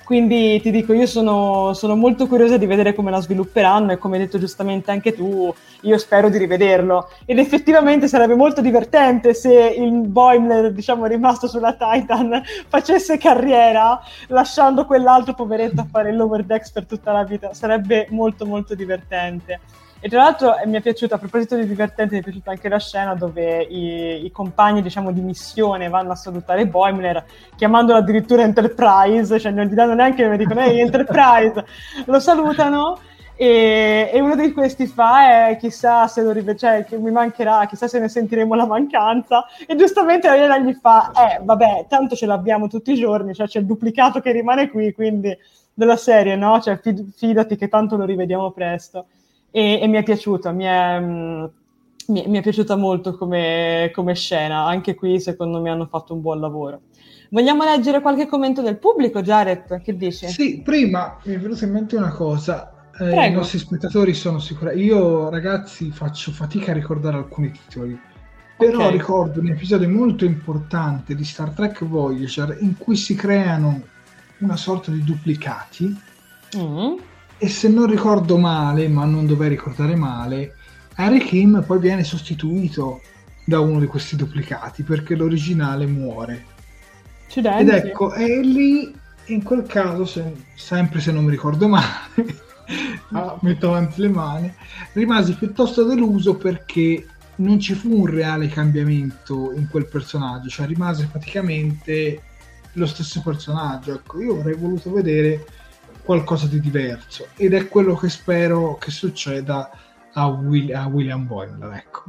quindi ti dico, io sono, sono, molto curiosa di vedere come la svilupperanno e come hai detto giustamente anche tu, io spero di rivederlo. Ed effettivamente sarebbe molto divertente se il Boimler, diciamo, rimasto sulla Titan, facesse carriera lasciando quell'altro poveretto a fare decks per tutta la vita. Sarebbe molto molto divertente. E tra l'altro eh, mi è piaciuta, a proposito di divertente, mi è piaciuta anche la scena dove i, i compagni diciamo, di missione vanno a salutare Boimler chiamandolo addirittura Enterprise, cioè non gli danno neanche, mi dicono ehi Enterprise, lo salutano e, e, uno di questi fa eh, chissà se lo rive- cioè, che mi mancherà, chissà se ne sentiremo la mancanza. E giustamente Ariana gli fa eh vabbè tanto ce l'abbiamo tutti i giorni, cioè c'è il duplicato che rimane qui quindi della serie no? Cioè fid- fidati che tanto lo rivediamo presto e, e mi è piaciuta, mi è, mm, mi, mi è piaciuta molto come, come, scena, anche qui secondo me hanno fatto un buon lavoro. Vogliamo leggere qualche commento del pubblico, Jared? Che dici? Sì, prima mi è venuta in mente una cosa. Eh, I nostri spettatori sono sicuri. Io, ragazzi, faccio fatica a ricordare alcuni titoli. Però okay. ricordo un episodio molto importante di Star Trek Voyager in cui si creano una sorta di duplicati. Mm e se non ricordo male, ma non dovrei ricordare male, Harry Kim poi viene sostituito da uno di questi duplicati perché l'originale muore. Accidenti. Ed ecco, e lì in quel caso, se, sempre se non mi ricordo male, ah, metto avanti le mani, rimasi piuttosto deluso perché non ci fu un reale cambiamento in quel personaggio, cioè rimase praticamente lo stesso personaggio. Ecco, io avrei voluto vedere qualcosa di diverso ed è quello che spero che succeda a, Will, a William Boyle. Ecco.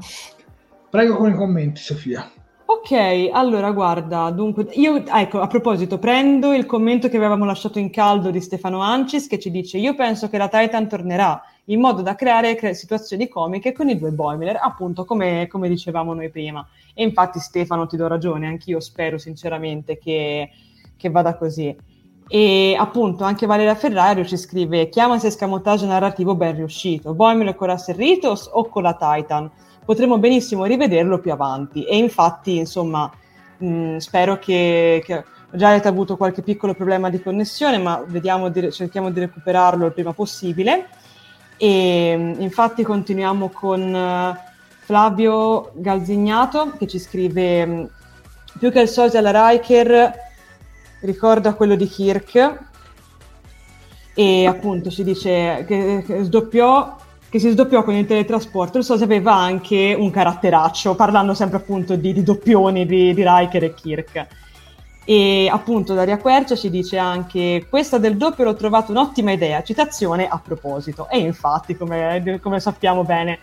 Prego con i commenti, Sofia. Ok, allora guarda, dunque, io ecco, a proposito, prendo il commento che avevamo lasciato in caldo di Stefano Ancis che ci dice io penso che la Titan tornerà in modo da creare cre- situazioni comiche con i due Boimler, appunto come, come, dicevamo noi prima. E infatti Stefano ti do ragione, anch'io spero sinceramente che, che vada così. E appunto anche Valeria Ferrario ci scrive: Chiamasi escamotage narrativo ben riuscito. Boimler con Ritos o con la Titan? Potremmo benissimo rivederlo più avanti. E infatti, insomma, mh, spero che, che Jared ha avuto qualche piccolo problema di connessione, ma di, cerchiamo di recuperarlo il prima possibile. E infatti continuiamo con uh, Flavio Galzignato che ci scrive: Più che il social Riker ricorda quello di Kirk e appunto si dice che, che sdoppiò che si sdoppiò con il teletrasporto, il so se aveva anche un caratteraccio, parlando sempre appunto di, di doppioni di, di, Riker e Kirk. E appunto Daria Quercia ci dice anche questa del doppio l'ho trovato un'ottima idea, citazione a proposito. E infatti, come, come sappiamo bene,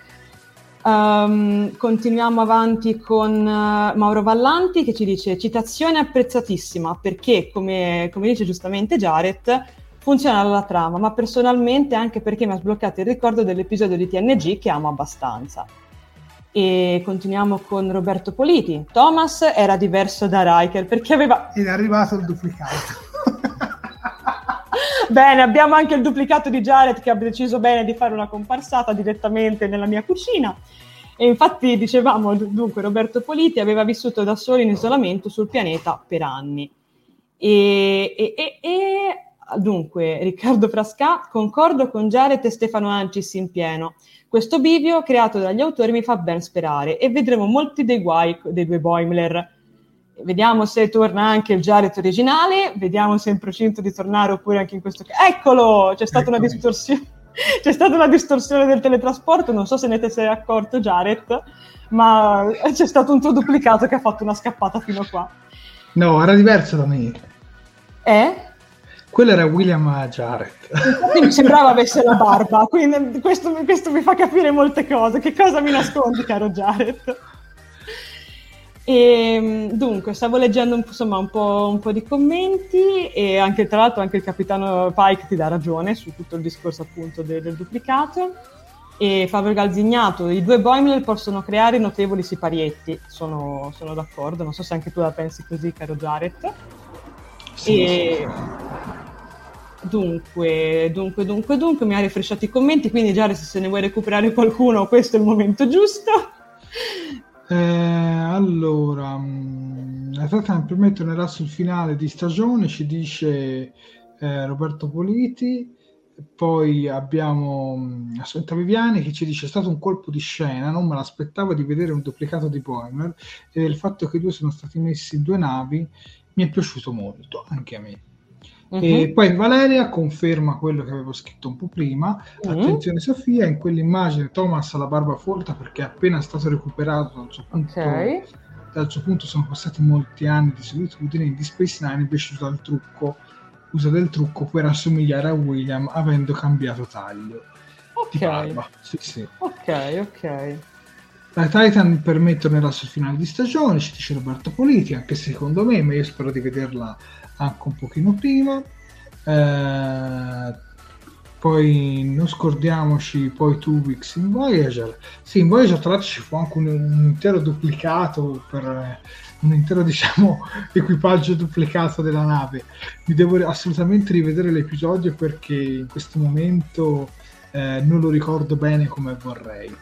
Um, continuiamo avanti con uh, Mauro Vallanti che ci dice citazione apprezzatissima perché, come, come dice giustamente Jared, funziona la trama, ma personalmente anche perché mi ha sbloccato il ricordo dell'episodio di TNG che amo abbastanza. E continuiamo con Roberto Politi. Thomas era diverso da Riker perché aveva... Ed è arrivato il duplicato. bene, abbiamo anche il duplicato di Jared che ha deciso bene di fare una comparsata direttamente nella mia cucina. E infatti dicevamo, dunque, Roberto Politi aveva vissuto da solo in isolamento sul pianeta per anni. E, e, e, e dunque, Riccardo Frasca, concordo con Jared e Stefano Ancis in pieno. Questo bivio creato dagli autori mi fa ben sperare e vedremo molti dei guai dei due Boimler Vediamo se torna anche il Jared originale, vediamo se è in procinto di tornare oppure anche in questo caso. Eccolo! C'è stata una distorsione. c'è stata una distorsione del teletrasporto, non so se ne ti sei accorto Jared, ma c'è stato un tuo duplicato che ha fatto una scappata fino a qua. No, era diverso da me. Eh? Quello era William Jarrett. Infatti mi sembrava avesse la barba, quindi questo, questo, mi fa capire molte cose. Che cosa mi nascondi, caro Jarrett? E, ehm, dunque, stavo leggendo insomma, un, po', un po' di commenti e anche tra l'altro anche il capitano Pike ti dà ragione su tutto il discorso appunto del, del duplicato e Fabio Galzignato, i due Boimler possono creare notevoli siparietti, sono, sono, d'accordo, non so se anche tu la pensi così, caro Jared. Sì, e... Sì. Dunque, dunque, dunque, dunque, mi ha rifresciato i commenti, quindi Jared se ne vuoi recuperare qualcuno, questo è il momento giusto. Eh, allora, mm, la tratta per me tornerà sul finale di stagione, ci dice eh, Roberto Politi poi abbiamo mm, Assunta Viviani che ci dice è stato un colpo di scena, non me l'aspettavo di vedere un duplicato di Boimer e il fatto che i due sono stati messi in due navi mi è piaciuto molto, anche a me. Uh-huh. E poi Valeria conferma quello che avevo scritto un po' prima. Uh-huh. Attenzione Sofia, in quell'immagine Thomas ha la barba folta perché è appena stato recuperato dal suo punto. Okay. Dal suo punto sono passati molti anni di solitudine. In Space Nine è piaciuto dal trucco usa del trucco per assomigliare a William avendo cambiato taglio ok. Sì, sì. ok ok la Titan per me tornerà sul finale di stagione ci dice Roberto Politi anche secondo me ma io spero di vederla anche un pochino prima eh, poi non scordiamoci poi Two Weeks in Voyager sì in Voyager tra l'altro ci fu anche un, un intero duplicato per un intero diciamo, equipaggio duplicato della nave. Mi devo assolutamente rivedere l'episodio perché in questo momento eh, non lo ricordo bene come vorrei.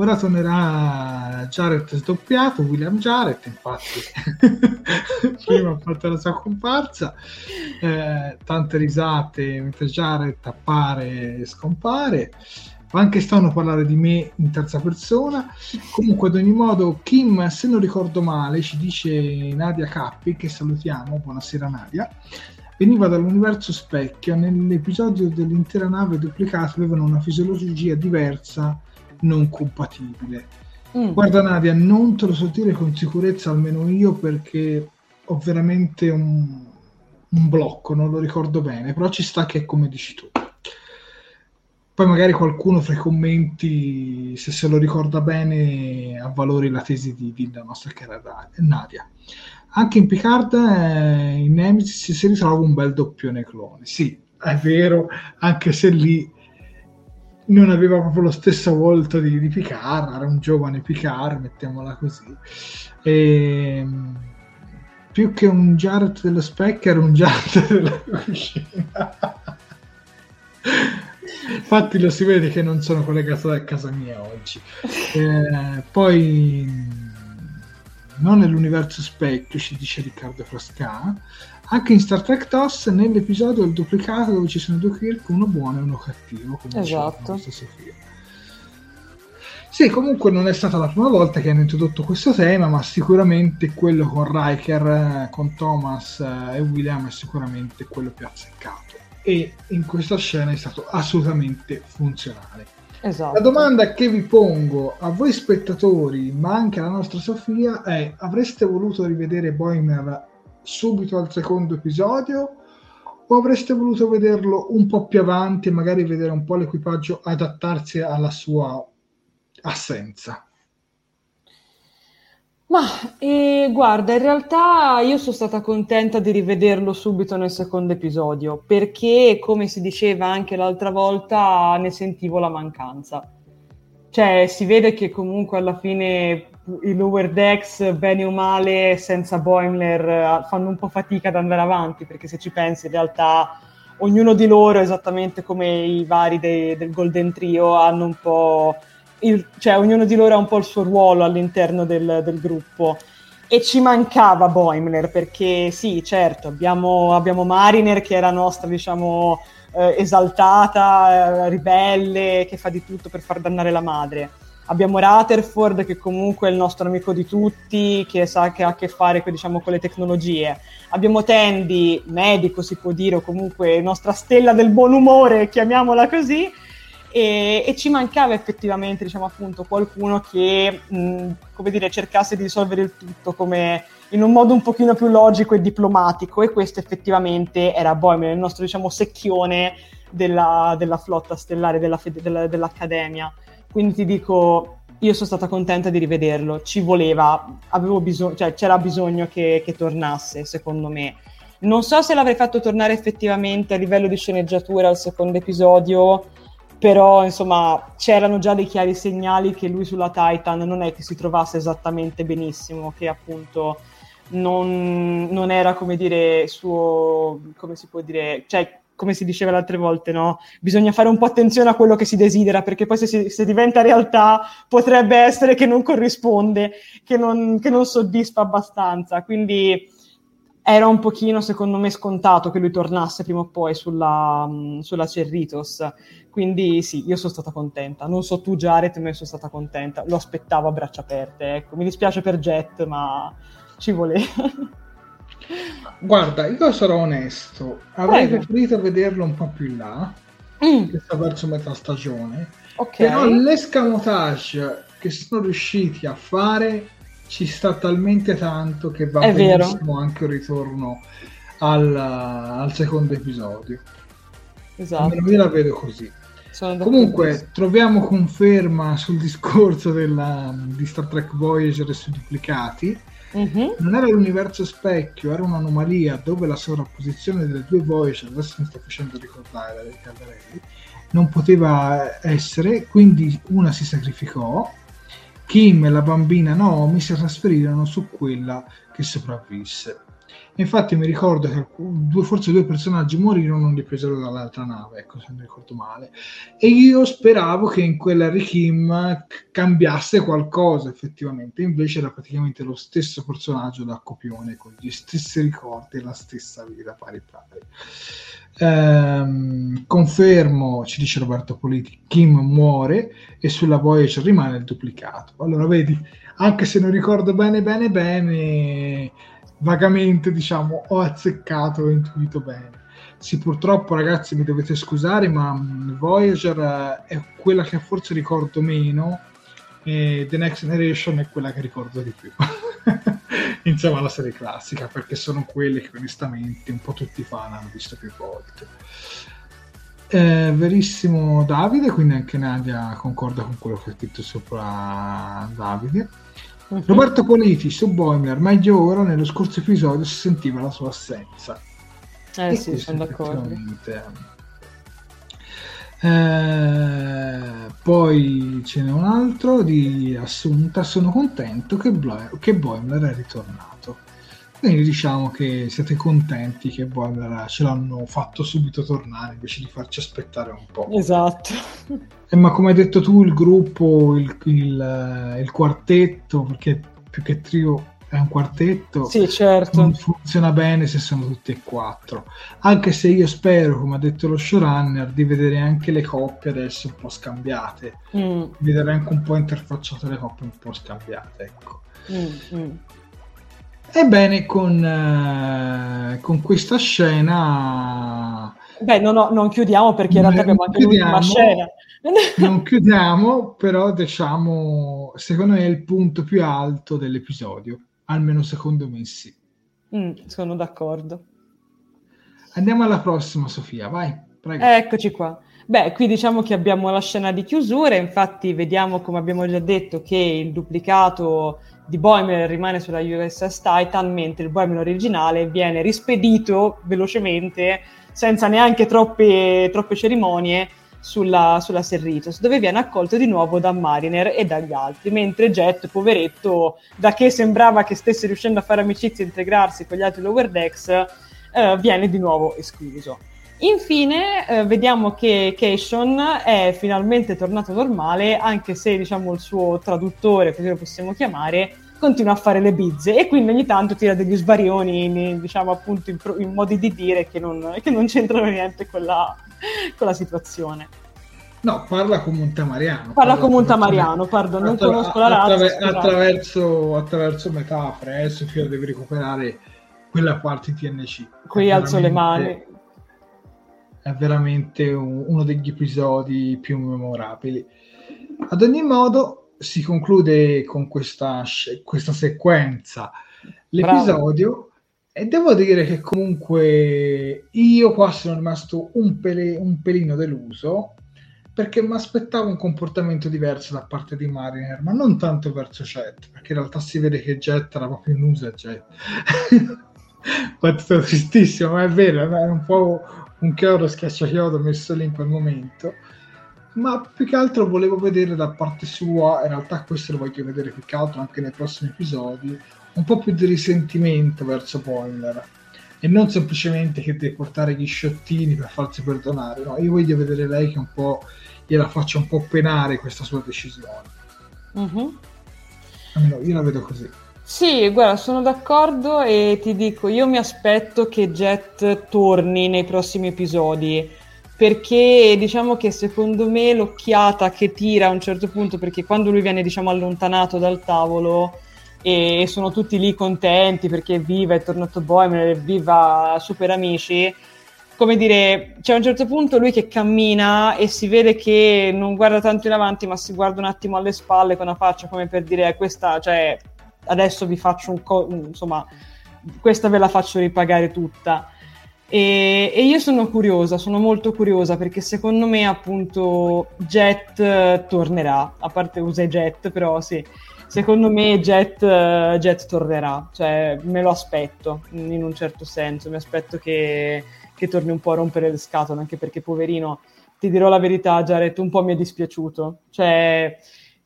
Ora tornerà Jared sdoppiato, William Jared, infatti. Prima ha fatto la sua comparsa, eh, tante risate mentre Jared appare e scompare. Anche stanno a parlare di me in terza persona. Comunque, ad ogni modo, Kim, se non ricordo male, ci dice Nadia Cappi, che salutiamo, buonasera Nadia, veniva dall'universo specchio, nell'episodio dell'intera nave duplicata avevano una fisiologia diversa, non compatibile. Mm. Guarda Nadia, non te lo so dire con sicurezza, almeno io, perché ho veramente un, un blocco, non lo ricordo bene, però ci sta che è come dici tu. Poi magari qualcuno fra i commenti, se se lo ricorda bene, avvalori la tesi di, di la nostra cara Nadia. Anche in Picard, eh, in Nemesis, si ritrova un bel doppione clone. Sì, è vero, anche se lì non aveva proprio lo stesso volto di, di Picard, era un giovane Picard, mettiamola così. E, ehm, più che un Jared dello specchio, era un Jared della cucina. Infatti lo si vede che non sono collegato da casa mia oggi. Eh, poi non nell'universo specchio, ci dice Riccardo Frasca, anche in Star Trek TOS nell'episodio Il duplicato dove ci sono due Kirk, uno buono e uno cattivo, come esatto. Sofia. Sì, comunque non è stata la prima volta che hanno introdotto questo tema, ma sicuramente quello con Riker, eh, con Thomas eh, e William è sicuramente quello più azzeccato e in questa scena è stato assolutamente funzionale. Esatto. La domanda che vi pongo a voi spettatori, ma anche alla nostra Sofia, è: avreste voluto rivedere Boimer subito al secondo episodio? O avreste voluto vederlo un po' più avanti magari vedere un po' l'equipaggio adattarsi alla sua assenza? Ma eh, guarda, in realtà io sono stata contenta di rivederlo subito nel secondo episodio, perché come si diceva anche l'altra volta, ne sentivo la mancanza. Cioè, si vede che comunque alla fine i lower decks, bene o male, senza Boimler, fanno un po' fatica ad andare avanti, perché se ci pensi in realtà ognuno di loro, esattamente come i vari dei, del Golden Trio, hanno un po' il, cioè ognuno di loro ha un po' il suo ruolo all'interno del, del gruppo e ci mancava Boimler perché sì, certo, abbiamo, abbiamo Mariner che era nostra, diciamo, eh, esaltata, eh, ribelle, che fa di tutto per far dannare la madre. Abbiamo Rutherford che comunque è il nostro amico di tutti, che sa che ha a che fare diciamo, con le tecnologie. Abbiamo Tandy, medico si può dire, o comunque nostra stella del buon umore, chiamiamola così, e, e, ci mancava effettivamente, diciamo appunto, qualcuno che, mh, dire, cercasse di risolvere il tutto come in un modo un pochino più logico e diplomatico e questo effettivamente era Boimler, il nostro, diciamo, secchione della, della flotta stellare della, della, dell'Accademia. Quindi ti dico, io sono stata contenta di rivederlo, ci voleva, bisog- cioè, c'era bisogno che, che tornasse, secondo me. Non so se l'avrei fatto tornare effettivamente a livello di sceneggiatura al secondo episodio, però insomma c'erano già dei chiari segnali che lui sulla Titan non è che si trovasse esattamente benissimo, che appunto non, non era come dire suo, come si può dire, cioè come si diceva le altre volte, no? Bisogna fare un po' attenzione a quello che si desidera, perché poi se, si, se diventa realtà potrebbe essere che non corrisponde, che non, che non soddisfa abbastanza. Quindi era un pochino, secondo me, scontato che lui tornasse prima o poi sulla, sulla Cerritos. Quindi sì, io sono stata contenta. Non so tu, Jared, ma io sono stata contenta. Lo aspettavo a braccia aperte. Ecco. Mi dispiace per Jet, ma ci voleva. Guarda, io sarò onesto. Avrei Prego. preferito vederlo un po' più in là, mm. che sta verso metà stagione. Okay. Però l'escamotage che sono riusciti a fare ci sta talmente tanto che va È benissimo vero. anche il ritorno al, al secondo episodio. Esatto. Io la vedo così. Comunque troviamo conferma sul discorso della, di Star Trek Voyager e sui duplicati. Uh-huh. Non era l'universo specchio, era un'anomalia dove la sovrapposizione delle due Voyager, adesso mi sto facendo ricordare la Caldarelli, non poteva essere, quindi una si sacrificò Kim e la bambina Naomi si trasferirono su quella che sopravvisse. Infatti mi ricordo che due, forse due personaggi morirono e li presero dall'altra nave, ecco se non ricordo male. E io speravo che in quella Harry Kim cambiasse qualcosa effettivamente, invece era praticamente lo stesso personaggio da copione, con gli stessi ricordi e la stessa vita pari pari. Ehm, confermo, ci dice Roberto Politi, Kim muore e sulla Voyager rimane il duplicato. Allora vedi, anche se non ricordo bene bene bene, vagamente diciamo ho azzeccato, ho intuito bene. Sì, purtroppo ragazzi mi dovete scusare, ma mm, Voyager eh, è quella che forse ricordo meno e The Next Generation è quella che ricordo di più. insieme alla serie classica, perché sono quelle che onestamente un po' tutti i fan hanno visto più volte. Eh, verissimo Davide, quindi anche Nadia concorda con quello che ha scritto sopra Davide. Roberto Politi su Boimler, meglio ora, nello scorso episodio si sentiva la sua assenza. Eh e sì, sono d'accordo. Eh, poi ce n'è un altro di Assunta. Sono contento che, Blo- che Boimler è ritornato. Quindi diciamo che siete contenti che Boimler ce l'hanno fatto subito tornare invece di farci aspettare un po'. Esatto. Eh, ma come hai detto tu, il gruppo, il, il, il quartetto, perché più che trio è un quartetto, sì, certo. non funziona bene se sono tutti e quattro. Anche se io spero, come ha detto lo showrunner, di vedere anche le coppie adesso un po' scambiate, mm. vedere anche un po' interfacciate le coppie un po' scambiate. Ecco. Mm, mm. Ebbene, con, eh, con questa scena... Beh, no, no, non chiudiamo perché in realtà abbiamo anche l'ultima scena. non chiudiamo, però diciamo, secondo me è il punto più alto dell'episodio almeno secondo me sì. Mm, sono d'accordo. Andiamo alla prossima, Sofia, vai. Prego. Eccoci qua. Beh, qui diciamo che abbiamo la scena di chiusura, infatti vediamo, come abbiamo già detto, che il duplicato di Boimler rimane sulla USS Titan, mentre il Boimler originale viene rispedito velocemente, senza neanche troppe, troppe cerimonie, sulla, sulla Serritos, dove viene accolto di nuovo da Mariner e dagli altri, mentre Jet, poveretto, da che sembrava che stesse riuscendo a fare amicizia e integrarsi con gli altri Lower Decks, eh, viene di nuovo escluso. Infine eh, vediamo che Keishon è finalmente tornato normale, anche se diciamo il suo traduttore, così lo possiamo chiamare, continua a fare le bizze e quindi ogni tanto tira degli sbarioni, diciamo appunto in, in modi di dire che non, che non c'entrano niente con la, con la situazione. No, parla come un tamariano. Parla, come un tamariano, pardon, non attra- conosco la razza. Attraver- attraverso, attraverso metafore, eh, Sofia devi recuperare quella parte TNC. Qui alzo le mani. È veramente un, uno degli episodi più memorabili. Ad ogni modo, si conclude con questa, questa sequenza l'episodio. Bravo. E devo dire che comunque io qua sono rimasto un, pele, un pelino deluso perché mi aspettavo un comportamento diverso da parte di Mariner, ma non tanto verso Jet, perché in realtà si vede che Jet era proprio in uso a Jet. Quanto tristissimo, ma è vero, è un po' un chiodo schiacciachiodo messo lì in quel momento. Ma più che altro volevo vedere da parte sua, in realtà questo lo voglio vedere più che altro anche nei prossimi episodi, un po' più di risentimento verso Boiler e non semplicemente che deve portare gli sciottini per farsi perdonare, no, io voglio vedere lei che un po' gliela faccia un po' penare questa sua decisione. Mm-hmm. Almeno io la vedo così. Sì, guarda, sono d'accordo e ti dico, io mi aspetto che Jet torni nei prossimi episodi perché diciamo che secondo me l'occhiata che tira a un certo punto, perché quando lui viene diciamo allontanato dal tavolo e sono tutti lì contenti perché viva, è tornato Bohemian, viva Super Amici, come dire, c'è un certo punto lui che cammina e si vede che non guarda tanto in avanti, ma si guarda un attimo alle spalle con una faccia come per dire, questa, cioè, adesso vi faccio un co- insomma, questa ve la faccio ripagare tutta. E, e, io sono curiosa, sono molto curiosa perché secondo me appunto Jet tornerà, a parte usa Jet, però sì, secondo me Jet, Jet tornerà, cioè me lo aspetto in un certo senso, mi aspetto che che torni un po' a rompere le scatole, anche perché poverino, ti dirò la verità, Jared, un po' mi è dispiaciuto. Cioè,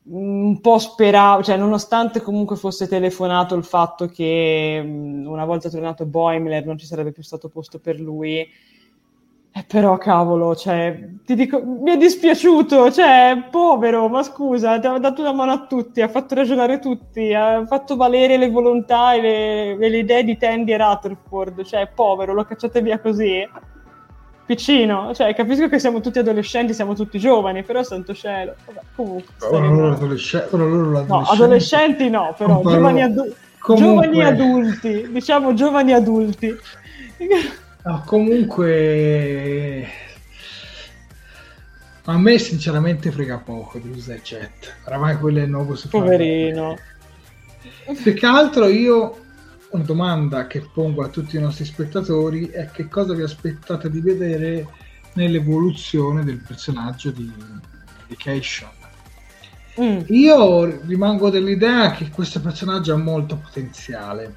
un po' speravo, cioè, nonostante comunque fosse telefonato il fatto che una volta tornato Boimler non ci sarebbe più stato posto per lui, eh, però cavolo, cioè, ti dico, mi è dispiaciuto, cioè, povero, ma scusa, ti ha dato una mano a tutti, ha fatto ragionare tutti, ha fatto valere le volontà e le, le idee di Tandy e Rutherford, cioè, povero, lo cacciate via così. Piccino, cioè, capisco che siamo tutti adolescenti, siamo tutti giovani, però santo cielo, vabbè, comunque. Ora loro, adolescenti, ora loro adolescenti. No, adolescenti no, però, giovani, adu- giovani adulti, diciamo giovani adulti. No, comunque a me sinceramente frega poco di usare chat. Oramai quello è il nuovo su Poverino. Più che altro io una domanda che pongo a tutti i nostri spettatori è che cosa vi aspettate di vedere nell'evoluzione del personaggio di Education. Mm. Io rimango dell'idea che questo personaggio ha molto potenziale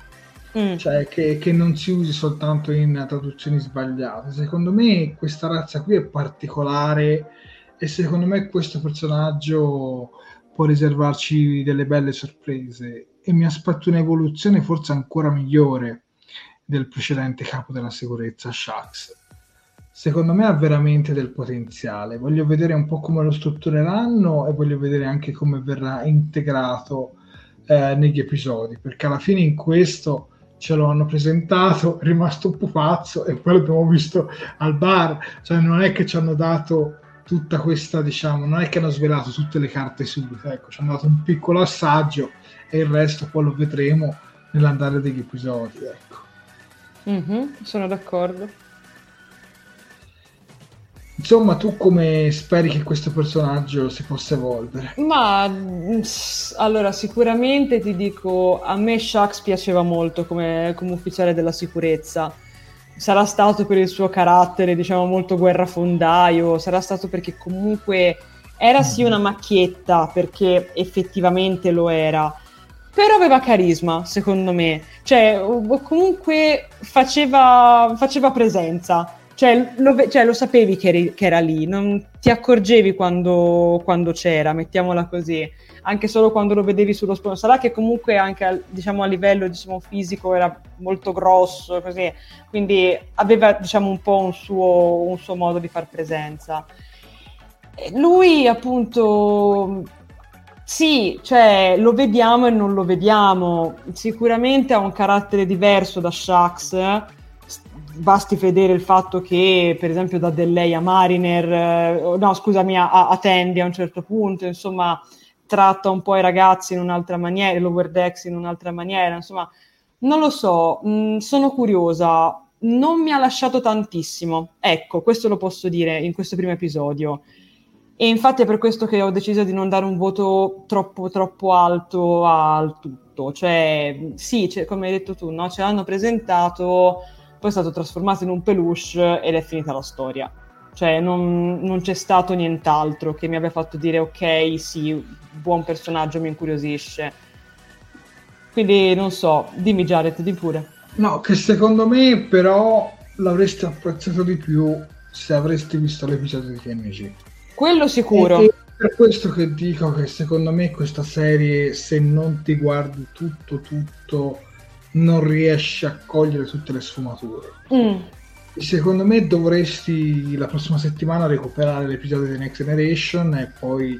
mm. cioè che, che, non si usi soltanto in traduzioni sbagliate. Secondo me questa razza qui è particolare e secondo me questo personaggio può riservarci delle belle sorprese e mi aspetto un'evoluzione forse ancora migliore del precedente capo della sicurezza, Shax. Secondo me ha veramente del potenziale. Voglio vedere un po' come lo struttureranno e voglio vedere anche come verrà integrato eh, negli episodi, perché alla fine in questo ce lo hanno presentato, è rimasto un pupazzo e poi l'abbiamo visto al bar, cioè non è che ci hanno dato tutta questa, diciamo, non è che hanno svelato tutte le carte subito, ecco, ci hanno dato un piccolo assaggio e il resto poi lo vedremo nell'andare degli episodi, ecco. Mm-hmm, sono d'accordo. Insomma, tu come speri che questo personaggio si possa evolvere? Ma allora, sicuramente ti dico, a me Shax piaceva molto come, come ufficiale della sicurezza. Sarà stato per il suo carattere, diciamo, molto guerrafondaio, sarà stato perché comunque era sì una macchietta, perché effettivamente lo era, però aveva carisma, secondo me. Cioè, comunque faceva, faceva presenza cioè lo, cioè, lo sapevi che, eri, che, era lì, non ti accorgevi quando, quando, c'era, mettiamola così, anche solo quando lo vedevi sullo sfondo. Sarà che comunque anche diciamo, a livello diciamo, fisico era molto grosso, così, quindi aveva diciamo, un po' un suo, un suo modo di far presenza. Lui appunto sì, cioè lo vediamo e non lo vediamo. Sicuramente ha un carattere diverso da Shax, basti vedere il fatto che, per esempio, da Dellei a Mariner, eh, no, scusami, a, a Tandy a un certo punto, insomma, tratta un po' i ragazzi in un'altra maniera, l'Over Decks in un'altra maniera, insomma, non lo so, mh, mm, sono curiosa. non mi ha lasciato tantissimo. Ecco, questo lo posso dire in questo primo episodio. E infatti è per questo che ho deciso di non dare un voto troppo, troppo alto al tutto. Cioè, sì, cioè, come hai detto tu, no? ce l'hanno presentato, poi è stato trasformato in un peluche ed è finita la storia. Cioè, non, non c'è stato nient'altro che mi abbia fatto dire ok, sì, buon personaggio, mi incuriosisce. Quindi non so, dimmi Jared, di pure. No, che secondo me però l'avresti apprezzato di più se avresti visto l'episodio di TNG. Quello sicuro. E per questo che dico che secondo me questa serie, se non ti guardi tutto, tutto, non riesci a cogliere tutte le sfumature. Mm. Secondo me dovresti la prossima settimana recuperare l'episodio di Next Generation e poi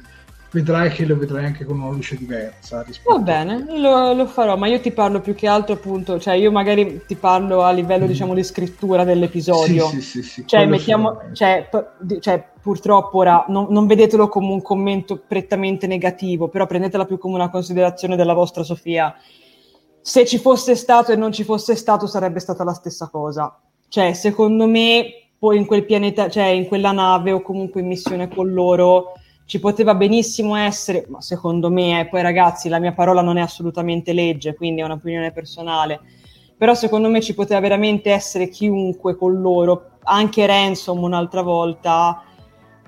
vedrai che lo vedrai anche con una luce diversa. Va bene, lo, lo, farò, ma io ti parlo più che altro appunto, cioè io magari ti parlo a livello mm. diciamo di scrittura dell'episodio. Sì, sì, sì, sì cioè, mettiamo, cioè, p- cioè, purtroppo ora non, non, vedetelo come un commento prettamente negativo, però prendetela più come una considerazione della vostra Sofia. Se ci fosse stato e non ci fosse stato sarebbe stata la stessa cosa. Cioè, secondo me, poi in quel pianeta, cioè in quella nave o comunque in missione con loro ci poteva benissimo essere, ma secondo me, eh, poi ragazzi, la mia parola non è assolutamente legge, quindi è un'opinione personale, però secondo me ci poteva veramente essere chiunque con loro, anche Ransom un'altra volta,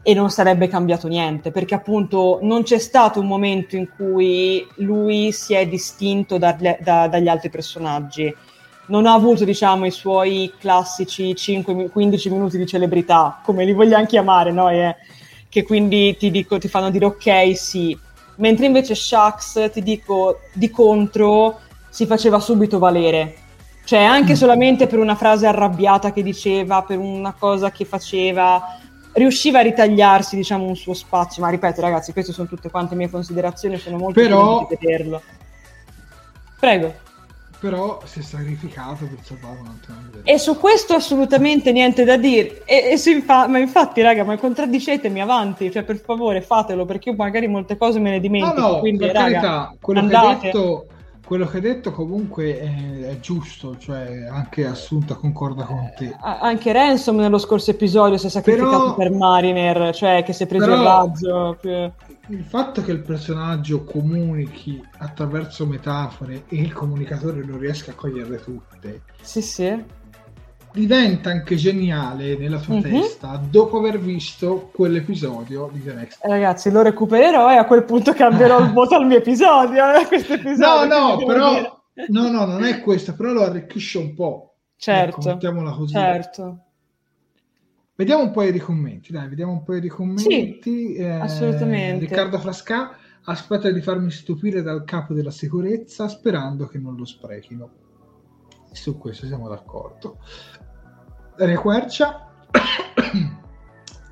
e non sarebbe cambiato niente, perché appunto non c'è stato un momento in cui lui si è distinto da, da, dagli altri personaggi. Non ha avuto, diciamo, i suoi classici 5-15 minuti di celebrità, come li vogliamo chiamare noi, eh che quindi ti, dico, ti fanno dire ok, sì. Mentre invece Shax, ti dico, di contro, si faceva subito valere. Cioè, anche mm. solamente per una frase arrabbiata che diceva, per una cosa che faceva, riusciva a ritagliarsi, diciamo, un suo spazio. Ma ripeto, ragazzi, queste sono tutte quante mie considerazioni, sono molto Però... di vederlo. Prego però si è sacrificato per salvare un altro E su questo assolutamente niente da dire. E, e infa- ma infatti, raga, ma contraddicetemi avanti, cioè per favore fatelo, perché io magari molte cose me ne dimentico. No, no, quindi, per raga, carità, quello che, hai detto, quello che hai detto comunque è, è, giusto, cioè anche Assunta concorda con te. Eh, anche Ransom nello scorso episodio si è sacrificato però, per Mariner, cioè che si è preso però, il razzo. Più il fatto che il personaggio comunichi attraverso metafore e il comunicatore non riesca a coglierle tutte. Sì, sì. Diventa anche geniale nella tua mm-hmm. testa dopo aver visto quell'episodio di The Next. Ragazzi, lo recupererò e a quel punto cambierò il voto al mio episodio. Eh, episodio no, no, però. No, no, non è questo, però lo arricchisce un po'. Certo. Ecco, mettiamola così. Certo. Vediamo un paio di commenti, dai, vediamo un paio di commenti. Sì, eh, assolutamente. Riccardo Frasca aspetta di farmi stupire dal capo della sicurezza sperando che non lo sprechino. Su questo siamo d'accordo. Daria Quercia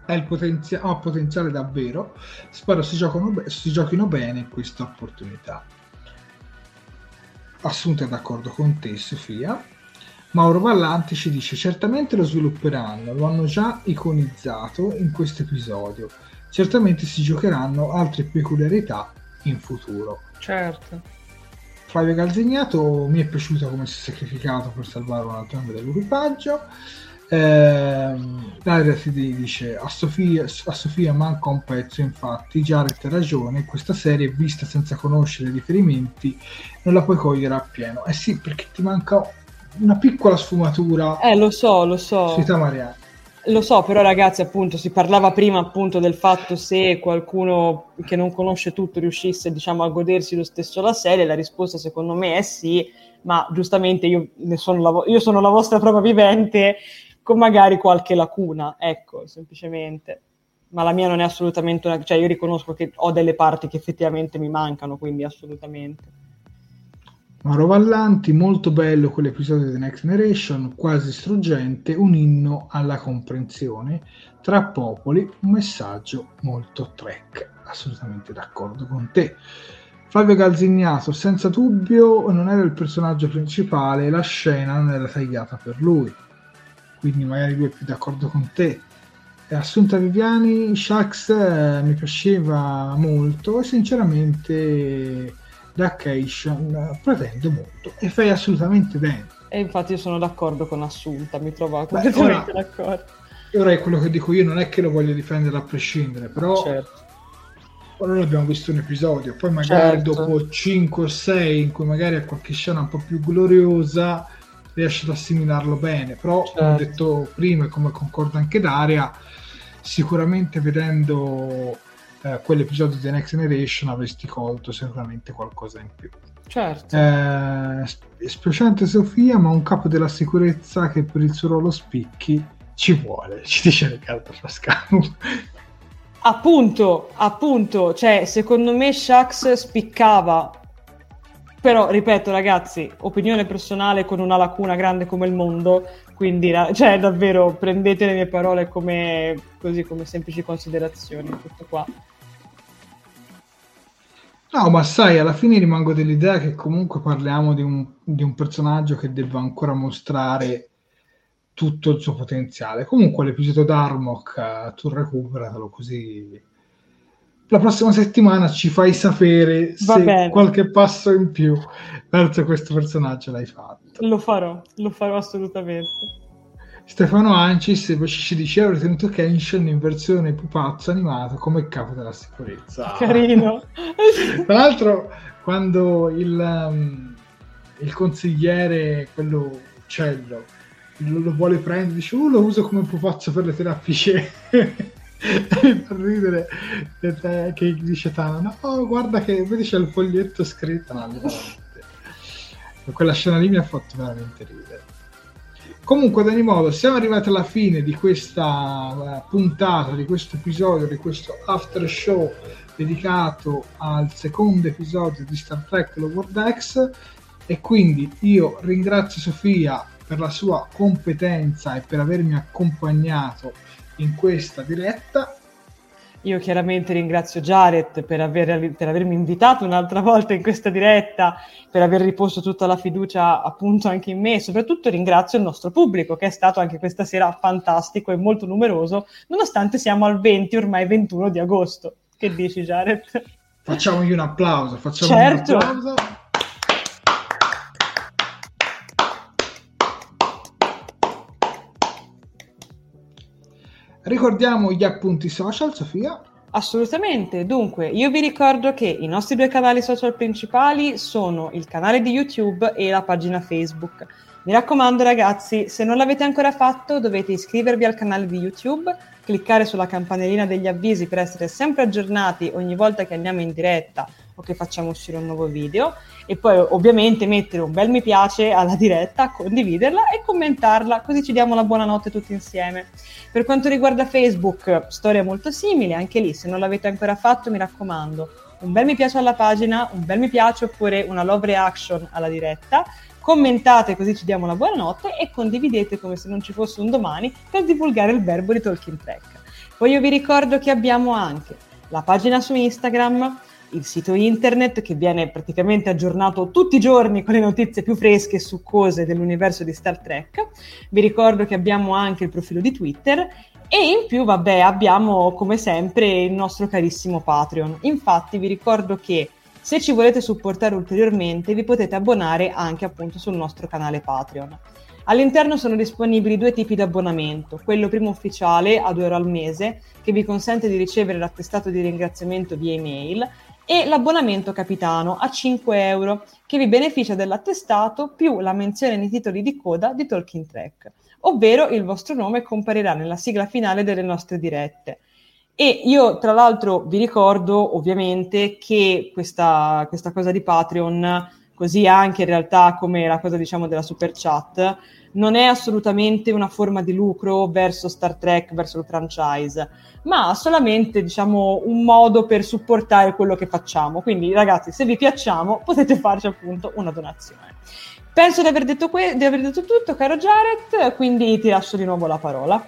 ha, il potenzia- ha potenziale davvero. Spero si, be- si giochino bene questa opportunità. Assunta d'accordo con te, Sofia. Mauro Vallanti ci dice certamente lo svilupperanno, lo hanno già iconizzato in questo episodio, certamente si giocheranno altre peculiarità in futuro. Certo. Flavio Calzignato mi è piaciuto come si è sacrificato per salvare un altro membro dell'equipaggio. Eh, Daria ti dice a Sofia, a Sofia manca un pezzo infatti Jared ha ragione questa serie vista senza conoscere i riferimenti non la puoi cogliere appieno eh sì perché ti manca una piccola sfumatura. Eh, lo so, lo so. Sita Mariani. Lo so, però ragazzi, appunto, si parlava prima appunto del fatto se qualcuno che non conosce tutto riuscisse, diciamo, a godersi lo stesso la serie, la risposta secondo me è sì, ma giustamente io, sono la, io sono la vostra prova vivente con magari qualche lacuna, ecco, semplicemente. Ma la mia non è assolutamente una... cioè io riconosco che ho delle parti che effettivamente mi mancano, quindi assolutamente. Mauro Vallanti, molto bello quell'episodio di Next Generation, quasi struggente, un inno alla comprensione tra popoli, un messaggio molto trek. Assolutamente d'accordo con te. Flavio Calzignato, senza dubbio non era il personaggio principale, la scena non era tagliata per lui. Quindi magari lui è più d'accordo con te. Assunta Viviani, Shax eh, mi piaceva molto e sinceramente da Cation pretende molto e fai assolutamente bene. E infatti io sono d'accordo con Assunta, mi trovo completamente ora, d'accordo. Ora è quello che dico io, non è che lo voglio difendere a prescindere, però Certo. ora abbiamo visto un episodio, poi magari Certo. dopo 5 o 6 in cui magari ha qualche scena un po' più gloriosa riesce ad assimilarlo bene, però come ho Certo. detto prima e come concorda anche Daria, sicuramente vedendo eh, quell'episodio di The Next Generation avresti colto sicuramente qualcosa in più. Certo. Eh, sp- spiacente Sofia, ma un capo della sicurezza che per il suo ruolo spicchi ci vuole, ci dice Riccardo Frascano. Appunto, appunto, cioè, secondo me Shax spiccava. Però, ripeto, ragazzi, opinione personale con una lacuna grande come il mondo, quindi, cioè, davvero, prendete le mie parole come, così, come semplici considerazioni, tutto qua. No, ma sai, alla fine rimango dell'idea che comunque parliamo di un, di un personaggio che deve ancora mostrare tutto il suo potenziale. Comunque l'episodio d'Armok eh, tu recuperatelo così la prossima settimana ci fai sapere Va se bene. qualche passo in più verso questo personaggio l'hai fatto. Lo farò, lo farò assolutamente. Stefano Ancis invece ci dice ho ritenuto Kenshin in versione pupazzo animato come capo della sicurezza. Carino. Tra l'altro, quando il, um, il consigliere, quello uccello, lo, lo vuole prendere, dice: Oh, lo uso come pupazzo per le terapie. Mi fa ridere che dice Tana: No, guarda che vedi c'è il foglietto scritto. No, veramente. Quella scena lì mi ha fatto veramente ridere. Comunque, ad ogni modo, siamo arrivati alla fine di questa eh, puntata, di questo episodio, di questo after show dedicato al secondo episodio di Star Trek Lower Decks e quindi io ringrazio Sofia per la sua competenza e per avermi accompagnato in questa diretta. Io chiaramente ringrazio Jared per, aver, per avermi invitato un'altra volta in questa diretta, per aver riposto tutta la fiducia appunto anche in me e soprattutto ringrazio il nostro pubblico che è stato anche questa sera fantastico e molto numeroso, nonostante siamo al 20, ormai 21 di agosto. Che dici Jared? Facciamogli un applauso, facciamo Certo. un applauso. Ricordiamo gli appunti social, Sofia. Assolutamente, dunque io vi ricordo che i nostri due canali social principali sono il canale di YouTube e la pagina Facebook. Mi raccomando ragazzi, se non l'avete ancora fatto dovete iscrivervi al canale di YouTube, cliccare sulla campanellina degli avvisi per essere sempre aggiornati ogni volta che andiamo in diretta o che facciamo uscire un nuovo video e poi ovviamente mettere un bel mi piace alla diretta, condividerla e commentarla, così ci diamo la buonanotte tutti insieme. Per quanto riguarda Facebook, storia molto simile, anche lì se non l'avete ancora fatto mi raccomando, un bel mi piace alla pagina, un bel mi piace oppure una love reaction alla diretta, commentate così ci diamo la buonanotte e condividete come se non ci fosse un domani per divulgare il verbo di Talking Track. Poi io vi ricordo che abbiamo anche la pagina su Instagram, il sito internet che viene praticamente aggiornato tutti i giorni con le notizie più fresche su cose dell'universo di Star Trek. Vi ricordo che abbiamo anche il profilo di Twitter e in più, vabbè, abbiamo come sempre il nostro carissimo Patreon. Infatti vi ricordo che se ci volete supportare ulteriormente vi potete abbonare anche appunto sul nostro canale Patreon. All'interno sono disponibili due tipi di abbonamento, quello primo ufficiale a 2 euro al mese che vi consente di ricevere l'attestato di ringraziamento via email e l'abbonamento capitano a 5 euro che vi beneficia dell'attestato più la menzione nei titoli di coda di Talking Track, ovvero il vostro nome comparirà nella sigla finale delle nostre dirette. E io tra l'altro vi ricordo ovviamente che questa, questa cosa di Patreon, così anche in realtà come la cosa diciamo della super chat, non è assolutamente una forma di lucro verso Star Trek, verso il franchise, ma solamente diciamo un modo per supportare quello che facciamo. Quindi ragazzi, se vi piacciamo potete farci appunto una donazione. Penso di aver detto, que- di aver detto tutto, caro Jared, quindi ti lascio di nuovo la parola.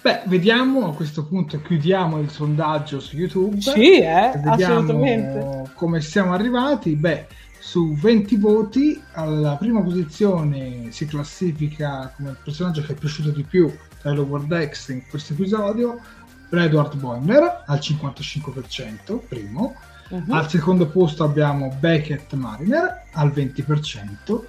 Beh, vediamo a questo punto, chiudiamo il sondaggio su YouTube. Sì, eh, Vediamo assolutamente. come siamo arrivati. Beh, su 20 voti alla prima posizione si classifica come il personaggio che è piaciuto di più tra i Lower Decks in questo episodio Edward Boimler al 55%, primo. Uh-huh. Al secondo posto abbiamo Beckett Mariner al 20%,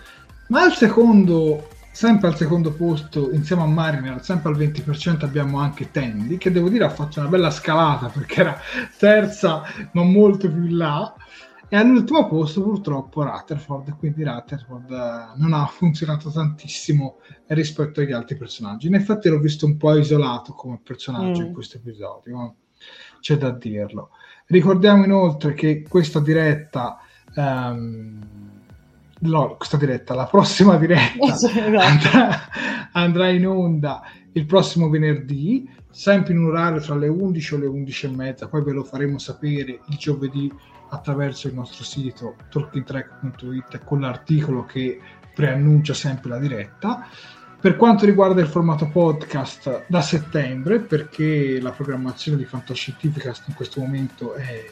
ma al secondo, sempre al secondo posto, insieme a Mariner, sempre al 20% abbiamo anche Tandy, che devo dire ha fatto una bella scalata perché era terza, ma molto più in là. E all'ultimo posto purtroppo Rutherford, quindi Rutherford eh, non ha funzionato tantissimo rispetto agli altri personaggi. In effetti l'ho visto un po' isolato come personaggio mm. in questo episodio, c'è da dirlo. Ricordiamo inoltre che questa diretta, um, no, questa diretta, la prossima diretta esatto. andrà, andrà in onda il prossimo venerdì, sempre in un orario tra le 11 e le 11 e mezza, poi ve lo faremo sapere il giovedì attraverso il nostro sito talkingtrack.it con l'articolo che preannuncia sempre la diretta. Per quanto riguarda il formato podcast da settembre, perché la programmazione di Fantascientificast in questo momento è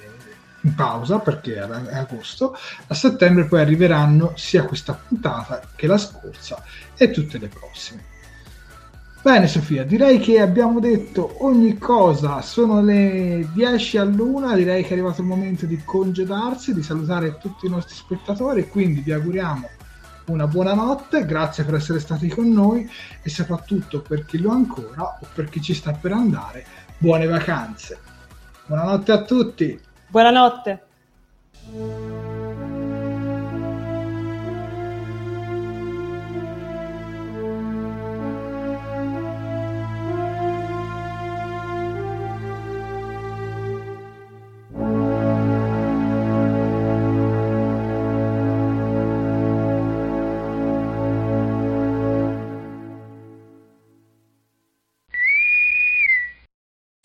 in pausa perché è agosto, a settembre poi arriveranno sia questa puntata che la scorsa e tutte le prossime. Bene Sofia, direi che abbiamo detto ogni cosa, sono le 10 all'una, direi che è arrivato il momento di congedarsi, di salutare tutti i nostri spettatori, quindi vi auguriamo una buona notte, grazie per essere stati con noi e soprattutto per chi lo ha ancora o per chi ci sta per andare, buone vacanze. Buonanotte a tutti. Buonanotte.